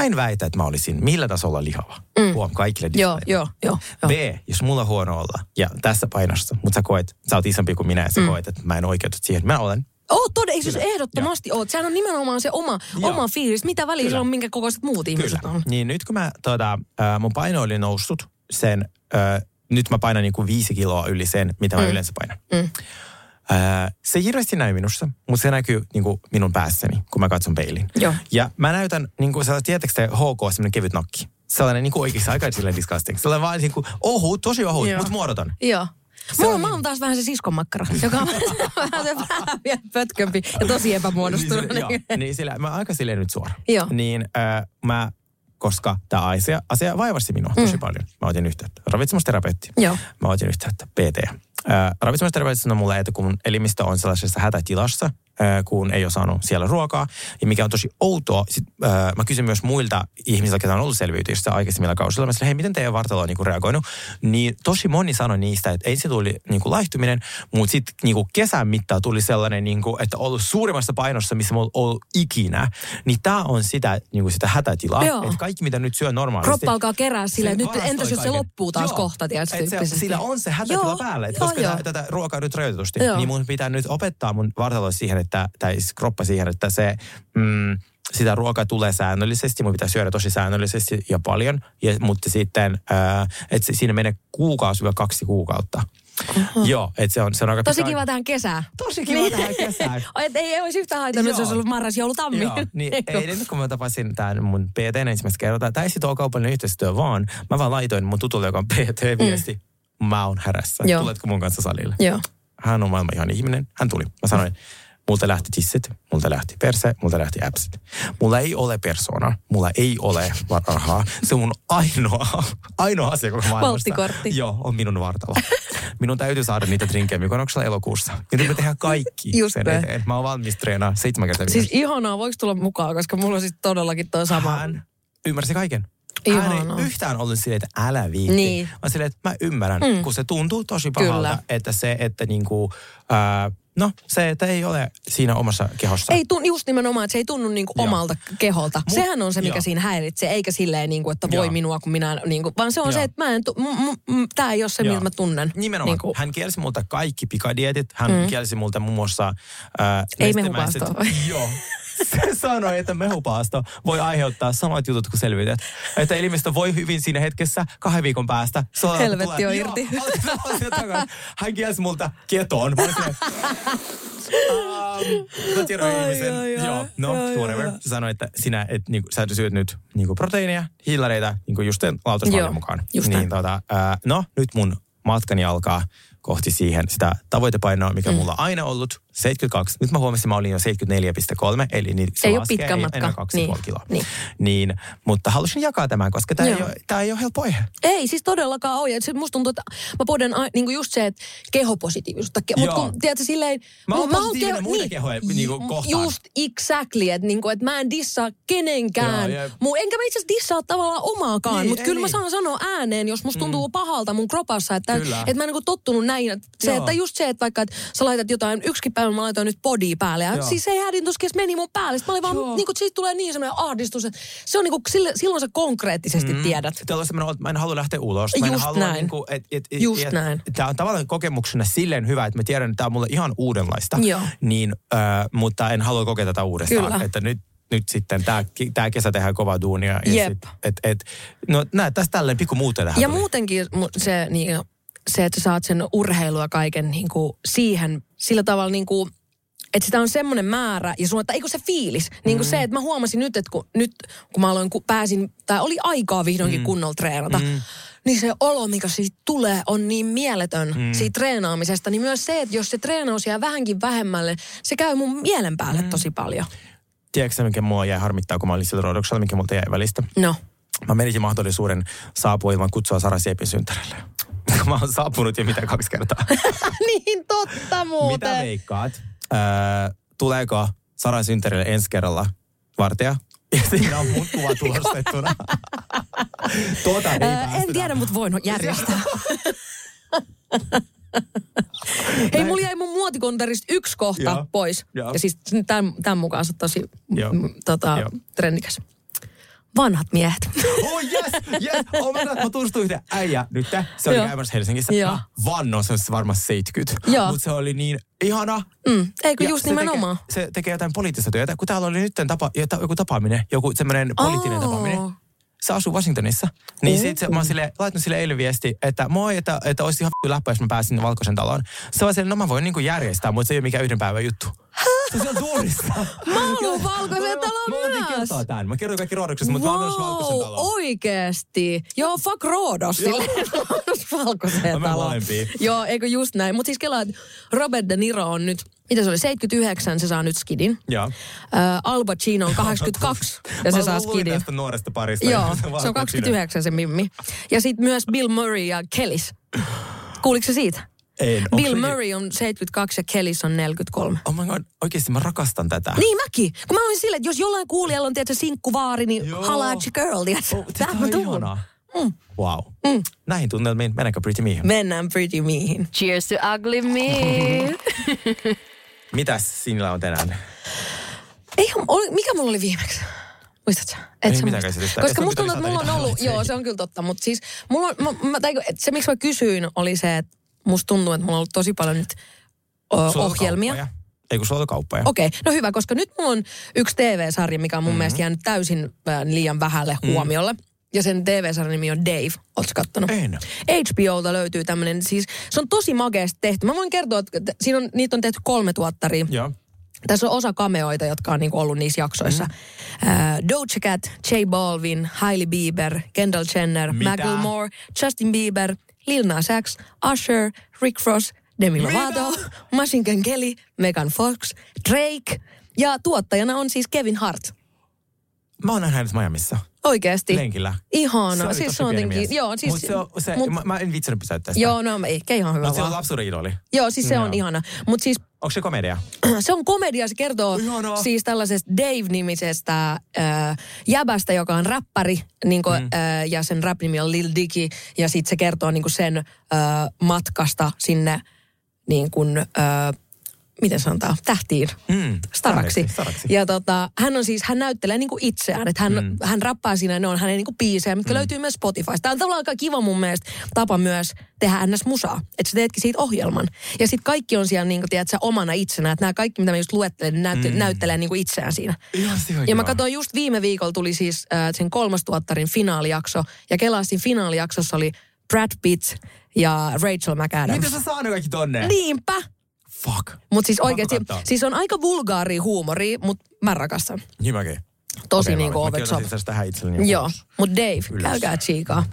mä en väitä, että mä olisin millä tasolla lihava. Mm. Huom, kaikille Joo, joo, joo. B, jos mulla on huono olla ja tässä painossa, mutta sä koet, sä oot isompi kuin minä ja sä mm. koet, että mä en oikeutu siihen. Mä olen. Oot todella, siis ehdottomasti oot. Sehän on nimenomaan se oma, Joo. oma fiilis. Mitä väliä Kyllä. sillä on, minkä kokoiset muut ihmiset on? Niin nyt kun mä, tota, äh, mun paino oli noussut sen, äh, nyt mä painan niinku viisi kiloa yli sen, mitä mä Mm. yleensä painan. Mm. Se ei hirveästi näy minussa, mutta se näkyy niinku minun päässäni, kun mä katson peiliin. Joo. Ja mä näytän, niinku, sä tiedätkö te HK, semmoinen kevyt nokki. Sellainen niinku oikeasti aika silleen disgusting. Sellainen vaan niinku ohut, tosi ohut, mutta muodoton. Joo. Se Mulla, on mä oon taas vähän se siskonmakkara, joka on vähän se vähän vielä pötkömpi ja tosi epämuodostunut. Niin, se, joo, niin sillä, mä aika silleen nyt suora. Joo. Niin äh, mä, koska tämä asia, asia vaivasti minua tosi Mm. paljon. Mä otin yhteyttä ravitsemusterapeutti. Joo. Mä otin yhteyttä PT. Ravitsemusterapeutti sanoi mulle, että kun elimistö on sellaisessa hätätilassa, kun ei ole saanut siellä ruokaa, ja mikä on tosi outoa. Sit, äh, mä kysyn myös muilta ihmisiltä, jotka on ollut selviytyjissä aikaisemmilla kausilla. Mä sanoin, hei, miten teidän vartalo on niinku reagoinut? Niin tosi moni sanoi niistä, että ensin tuli niinku laihtuminen, mutta sitten niinku kesän mittaan tuli sellainen, niinku, että ollut suurimmassa painossa, missä mä ollut ikinä. Niin tämä on sitä, niinku sitä hätätilaa. Joo. Että kaikki, mitä nyt syö normaalisti. Kroppa alkaa kerää silleen, että nyt entäs jos se loppuu taas Joo. kohta, Et se, sillä on se hätätila Joo, päällä, että koska joo. tätä ruokaa nyt rajoitetusti, Joo. niin mun pitää nyt opettaa mun vartaloa siihen, että, tai siis kroppa siihen, että se, mm, sitä ruokaa tulee säännöllisesti, mun pitää syödä tosi säännöllisesti ja paljon, ja, mutta sitten, ää, että siinä menee kuukausi vai kaksi kuukautta. Joo, että se on, se on aika Tosi pitkä kiva tähän kesään. Tosi kiva tähän kesään. Et ei, ei olisi yhtään haitannut, jos olisi ollut marras, joulu, tammi. Joo, niin eilen kun mä tapasin tämän mun PT ensimmäistä kertaa, tämä ei sit ole kaupallinen yhteistyö, vaan mä vaan laitoin mun tutulle, joka on PT-viesti, mä oon härässä, Joo. tuletko mun kanssa salille? Joo. Hän on maailman ihan ihminen, hän tuli. Mä sanoin, multa lähti tissit, multa lähti perse, multa lähti appsit. Mulla ei ole persona, mulla ei ole rahaa. Se on mun ainoa, ainoa asia koko maailmasta. Valttikortti. Joo, on minun vartalo. minun täytyy saada niitä drinkkejä Mykonoksella elokuussa. Joten me tehdään kaikki Just sen eteen. Mä oon valmis treenaa seitsemän kertaa Siis ihanaa, voiko tulla mukaan, koska mulla on siis todellakin toi sama. Hän ymmärsi kaiken. Ihanaa. Hän ei yhtään ollut silleen, että älä viitti. Niin. Vaan silleen, että mä ymmärrän, Mm. kun se tuntuu tosi pahalta, Kyllä. että se, että niinku, ää, no se, että ei ole siinä omassa kehossa. Ei tunnu, just nimenomaan, että se ei tunnu niinku omalta keholta. Mut- Sehän on se, mikä joo. siinä häiritsee, eikä silleen, niinku, että voi Joo. minua, kun minä, niinku, vaan se on Joo. se, että mä en, m- m- tää ei ole se, Joo. miltä mä tunnen. Nimenomaan. Niinku, Hän kielsi multa kaikki pikadietit. Hän Mm. kielsi multa muun muassa... Ää, Ei vai? Joo. Se sanoi, että mehupaasto voi aiheuttaa samat jutut kuin selviytyjät. Että elimistö voi hyvin siinä hetkessä kahden viikon päästä. Se on- Helvetti tulee- on irti. Hän kielsi multa keton. Mä olin silleen, um, mä tiedän Ai, ihmisen. ai, ai, Joo, no, ai, whatever. ai. Sanoi, että sinä et, niinku, sä syöt nyt niinku, proteiinia, hiilareita, niinku just lautasmallin mukaan. just niin, tota, ää, no, nyt mun matkani alkaa kohti siihen sitä tavoitepainoa, mikä mm. mulla on aina ollut, 72. Nyt mä huomasin, mä olin jo 74,3, eli niin se Ei laskee pitkä ei- matka. enää kaksi Niin, niin. kiloa. niin. Niin, mutta halusin jakaa tämän, koska tämä ei, ole- ei ole helppo aihe. Ei, siis todellakaan ole. Ja se musta tuntuu, että mä poden niinku just se, että kehopositiivisuutta. Ke- Mutta kun, tiedätkö, silleen... Mä oon mu- positiivinen muita kehoja niinku kohtaan. Just exactly, että niinku, et mä en dissaa kenenkään. Joo, jep. Mu, enkä mä itse asiassa dissaa tavallaan omaakaan, Niin, mutta kyllä mä niin. saan sanoa ääneen, jos musta tuntuu pahalta mun kropassa, että, Kyllä. että mä en niinku tottunut näin. Että Se, Joo. että just se, että vaikka että sä laitat jotain, yksikin päivä mä laitoin nyt bodia päälle, ja Joo. siis se hädintuskin meni mun päälle. Sitten mä olin vaan, Joo. niinku, siitä tulee niin semmoinen ahdistus, että se on niinku, sille, silloin sä konkreettisesti Mm. tiedät. Täällä on semmoinen, että mä en halua lähteä ulos. Mä en Just halua näin. Niinku, et, et, et, Just et, näin. Tämä on tavallaan kokemuksena silleen hyvä, että mä tiedän, että tämä on mulle ihan uudenlaista. Joo. Niin, äh, mutta en halua kokea tätä uudestaan. Kyllä. Että nyt, nyt sitten tämä, tämä kesä tehdään kovaa duunia. Ja Jep. sit, et, et, no näet, tästä tälleen pikku muuta tähän Ja tuli. muutenkin mu- se, niin, se, että saat sen urheilua kaiken niin kuin siihen sillä tavalla niin kuin, että sitä on semmoinen määrä ja sun, että eikö se fiilis. Niin kuin se, että mä huomasin nyt, että kun, nyt kun mä aloin, kun pääsin, tai oli aikaa vihdoinkin mm. kunnolla treenata, mm. niin se olo, mikä siitä tulee, on niin mieletön mm. siitä treenaamisesta. Niin myös se, että jos se treenaus jää vähänkin vähemmälle, se käy mun mielen päälle mm. tosi paljon. Tiedätkö mikä mua jäi harmittaa, kun mä olin sillä rodoksella, mikä multa jäi välistä? No. Mä menisin mahdollisuuden saapua ilman kutsua Sara Siepin syntärille. mä oon saapunut jo mitä kaksi kertaa. niin totta muuten. Mitä veikkaat? Öö, tuleeko Saran syntärille ensi kerralla vartija? Ja siinä on mun kuva tulostettuna. tuota ei päästetä. en tiedä, mutta voin järjestää. Hei, mulla jäi mun muotikontarista yksi kohta Joo. pois. Joo. Ja siis tämän, tämän mukaan se on tosi m, tota, trendikäs. Vanhat miehet. Oh yes, yes. Oh god, mä tutustuin yhden äijä nyt. Se oli Joo. käymässä Helsingissä. Joo. Mä vannon, se olisi varmaan 70. Joo. Mutta se oli niin ihana. Mm, eikö Ja just se nimenomaan? Tekee, se tekee jotain poliittista työtä, kun täällä oli nyt tapa, joku tapaaminen, joku semmoinen poliittinen Oo. tapaaminen. Se asuu Washingtonissa. Niin Oo. sit se, mä oon sille, laittanut sille eilen viesti, että moi, että, että olisi ihan läppä, jos mä pääsin Valkoisen taloon. Se on silleen, no mä voin niinku järjestää, mutta se ei ole mikään yhden päivän juttu. Se on duunissa. Mä haluan valkoisen talon Mä voin myös. kertoa tämän. Mä kerron kaikki Roodoksesta, mutta mä oon Valkoisen taloon. oikeesti. Joo, fuck Roodos. Valkoiseen Mä taloon. Joo, eikö just näin. Mutta siis kelaa, Robert De Niro on nyt, mitä se oli, 79, se saa nyt skidin. Joo. Ää, Al Pacino on 82 ja se Mä saa skidin. tästä nuoresta parista. Joo, se on Pacino. 29 se Mimmi. Ja sitten myös Bill Murray ja Kellis. Kuuliko se siitä? En. Bill se- Murray on 72 ja Kellis on 43. Oh my god, oikeesti mä rakastan tätä. Niin mäkin. Kun mä olin silleen, että jos jollain kuulijalla on tietysti sinkkuvaari, niin Joo. halaa at your girl. tiedätkö? Oh, Tähän Tämä mä on tuun. Mm. Wow. Mm. Näihin tunnelmiin, mennäänkö Pretty Me? Mennään Pretty Meihin. Cheers to ugly me. Mitäs sinulla on tänään? Oli, mikä mulla oli viimeksi? Muistatko? Ei sä mitään käsitystä. Koska musta tuntuu, että mulla on ollut, joo se on kyllä totta, mutta siis mulla on, mä, mä, tai, et se miksi mä kysyin oli se, että musta tuntuu, että mulla on ollut tosi paljon nyt o, ohjelmia. Ei kun kauppoja. Okei, okay, no hyvä, koska nyt mulla on yksi TV-sarja, mikä on mun mm-hmm. mielestä jäänyt täysin liian vähälle Mm. huomiolle. Ja sen TV-sarjan nimi on Dave. Oletko kattonut? En. HBOlta löytyy tämmönen, siis se on tosi makeasti tehty. Mä voin kertoa, että siinä on, niitä on tehty kolme tuottaria. Joo. Tässä on osa kameoita, jotka on niinku ollut niissä jaksoissa. Mm. Uh, Doja Cat, J Balvin, Hailey Bieber, Kendall Jenner, Mitä? Macklemore, Justin Bieber, Lil Nas X, Usher, Rick Ross, Demi Lovato, Machine Gun Kelly, Megan Fox, Drake. Ja tuottajana on siis Kevin Hart. Mä oon nähnyt hänet Miamissa. Oikeesti. Lenkillä. Ihana. Se siis se on jotenkin, mies. joo, siis... Mut se, on- se, mut- mä, mä, en vitsinyt pysäyttää sitä. Joo, no eikä ihan hyvä Mutta se on lapsuuden idoli. Joo, siis se on Joo. ihana. Mutta siis Onko se komedia? se on komedia, se kertoo Ihanaa. siis tällaisesta Dave-nimisestä äh, jäbästä, joka on räppäri, niin kuin, mm. äh, ja sen rap-nimi on Lil Dicky, ja sitten se kertoo niin kuin sen äh, matkasta sinne niin kuin, äh, miten sanotaan, tähtiin. Mm, Staraksi. staraksi. Ja tota, hän on siis, hän näyttelee niinku itseään, että hän, mm. hän rappaa siinä, ne on hänen niinku biisejä, mitkä mm. löytyy myös Spotifysta. Tämä on tavallaan aika kiva mun mielestä tapa myös tehdä ns. musaa, että sä teetkin siitä ohjelman. Ja sitten kaikki on siellä niinku, tiedät, sä omana itsenä, että nämä kaikki, mitä mä just luettelen, niin näyt, mm. näyttelee niinku itseään siinä. Ihan se Ja mä katsoin just viime viikolla tuli siis äh, sen kolmastuottarin finaalijakso, ja kelasin finaalijaksossa oli Brad Pitt ja Rachel McAdams. Miten sä saanut kaikki tonne? Niinpä. Fuck. Mutta siis oikeasti, siis on aika vulgaaria huumoria, mutta mä rakastan. Niin mäkin. Tosi Okei, niinku mä over top. tähän itselleni. Joo, mutta Dave, Ylös. käykää chiikaa.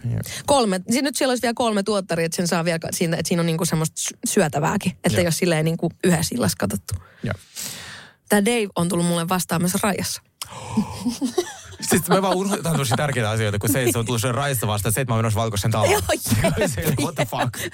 Kolme, siis nyt siellä olisi vielä kolme tuottaria, että sen saa vielä, siinä, että siinä on niinku semmoista sy- syötävääkin, että jos silleen niinku yhdessä illassa katsottu. Joo. Tämä Dave on tullut mulle vastaan myös rajassa. Sitten mä vaan unohtan tosi tärkeitä asioita, kun se, että se on tullut sen raista vastaan, se, että mä menossa valkoisen taloon. Joo, Se, what the fuck?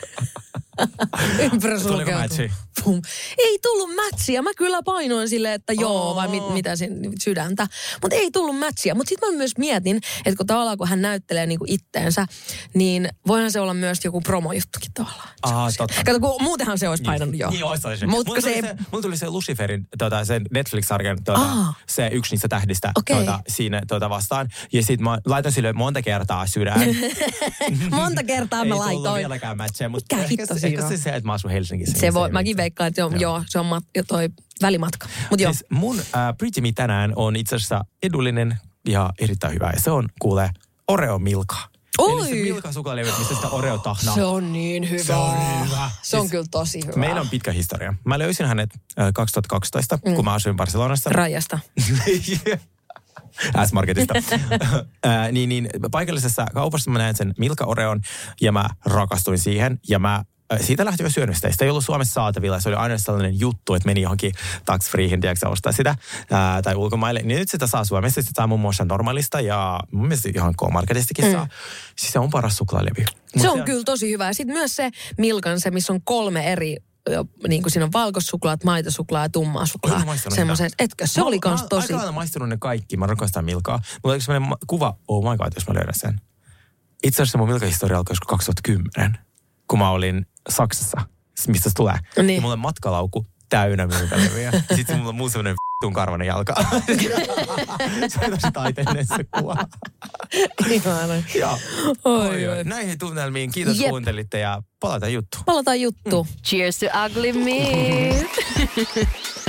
Ympärä Tuliko matchi? Pum. Ei tullut matchia. Mä kyllä painoin silleen, että joo, Oo. vai mit, mitä sen sydäntä. Mutta ei tullut matchia. Mutta sitten mä myös mietin, että kun tavallaan kun hän näyttelee niinku itteensä, niin voihan se olla myös joku promojuttukin tavallaan. Ah, totta. Kato, kun muutenhan se olisi painanut jo. Niin, olisi, olisi. Mutta Mulla se, tuli se, mulla tuli se Luciferin, tota, sen Netflix-sarjan, tota, Aa. se yksi niistä tähdistä Okei. tota, siinä tota, vastaan. Ja sit mä laitan sille monta kertaa sydän. monta kertaa mä Ei tullut laitoin. vieläkään mutta Mikä ehkä, se, ehkä se, se, että mä asun Helsingissä. Se niin voi, mäkin veikkaan, että joo, joo se on mat, jo toi välimatka. Joo. Siis mun äh, Pretty Me tänään on itse asiassa edullinen ja erittäin hyvä. Ja se on, kuule, Oreo Milka. Eli se Oi! Milka suklaalevy, mistä sitä Oreo tahnaa. Se on niin hyvä. Se on hyvä. Se on Siis kyllä tosi hyvä. Meillä on pitkä historia. Mä löysin hänet äh, 2012, mm. kun mä asuin Barcelonassa. Rajasta. S-Marketista. Ää, niin, niin, paikallisessa kaupassa mä näin sen Milka Oreon ja mä rakastuin siihen. Ja mä siitä lähti jo syönyt sitä. Sitä ei ollut Suomessa saatavilla. Se oli aina sellainen juttu, että meni johonkin tax freehin, tiedätkö, ostaa sitä ää, tai ulkomaille. Niin nyt sitä saa Suomessa. Sitä saa muun muassa normaalista ja mun mielestä ihan K-Marketistakin Mm. saa. Siis se on paras suklaalevy. Mut Se on kyllä tosi hyvä. Ja sitten myös se Milkan, se missä on kolme eri, niin kuin siinä on valkosuklaat, maitosuklaa ja tummaa suklaa. niitä? etkö? Se Mä- oli kans tosi... Aika lailla maistanut ne kaikki. Mä rakastan Milkaa. Mulla oli sellainen ma- kuva, oh my god, jos mä löydän sen. Itse asiassa mun Milka-historia alkoi joskus 2010, kun mä olin Saksassa, mistä se tulee. Niin. Ja mulla on matkalauku täynnä Milka-levyjä. Sitten mulla on muu semmoinen vitun karvanen jalka. se on tosi taiteellinen se kuva. Ihana. Joo. Oi, Oi, oi. Näihin tunnelmiin kiitos Jep. kuuntelitte ja palataan juttuun. Palataan juttuun. Mm. Cheers to ugly me.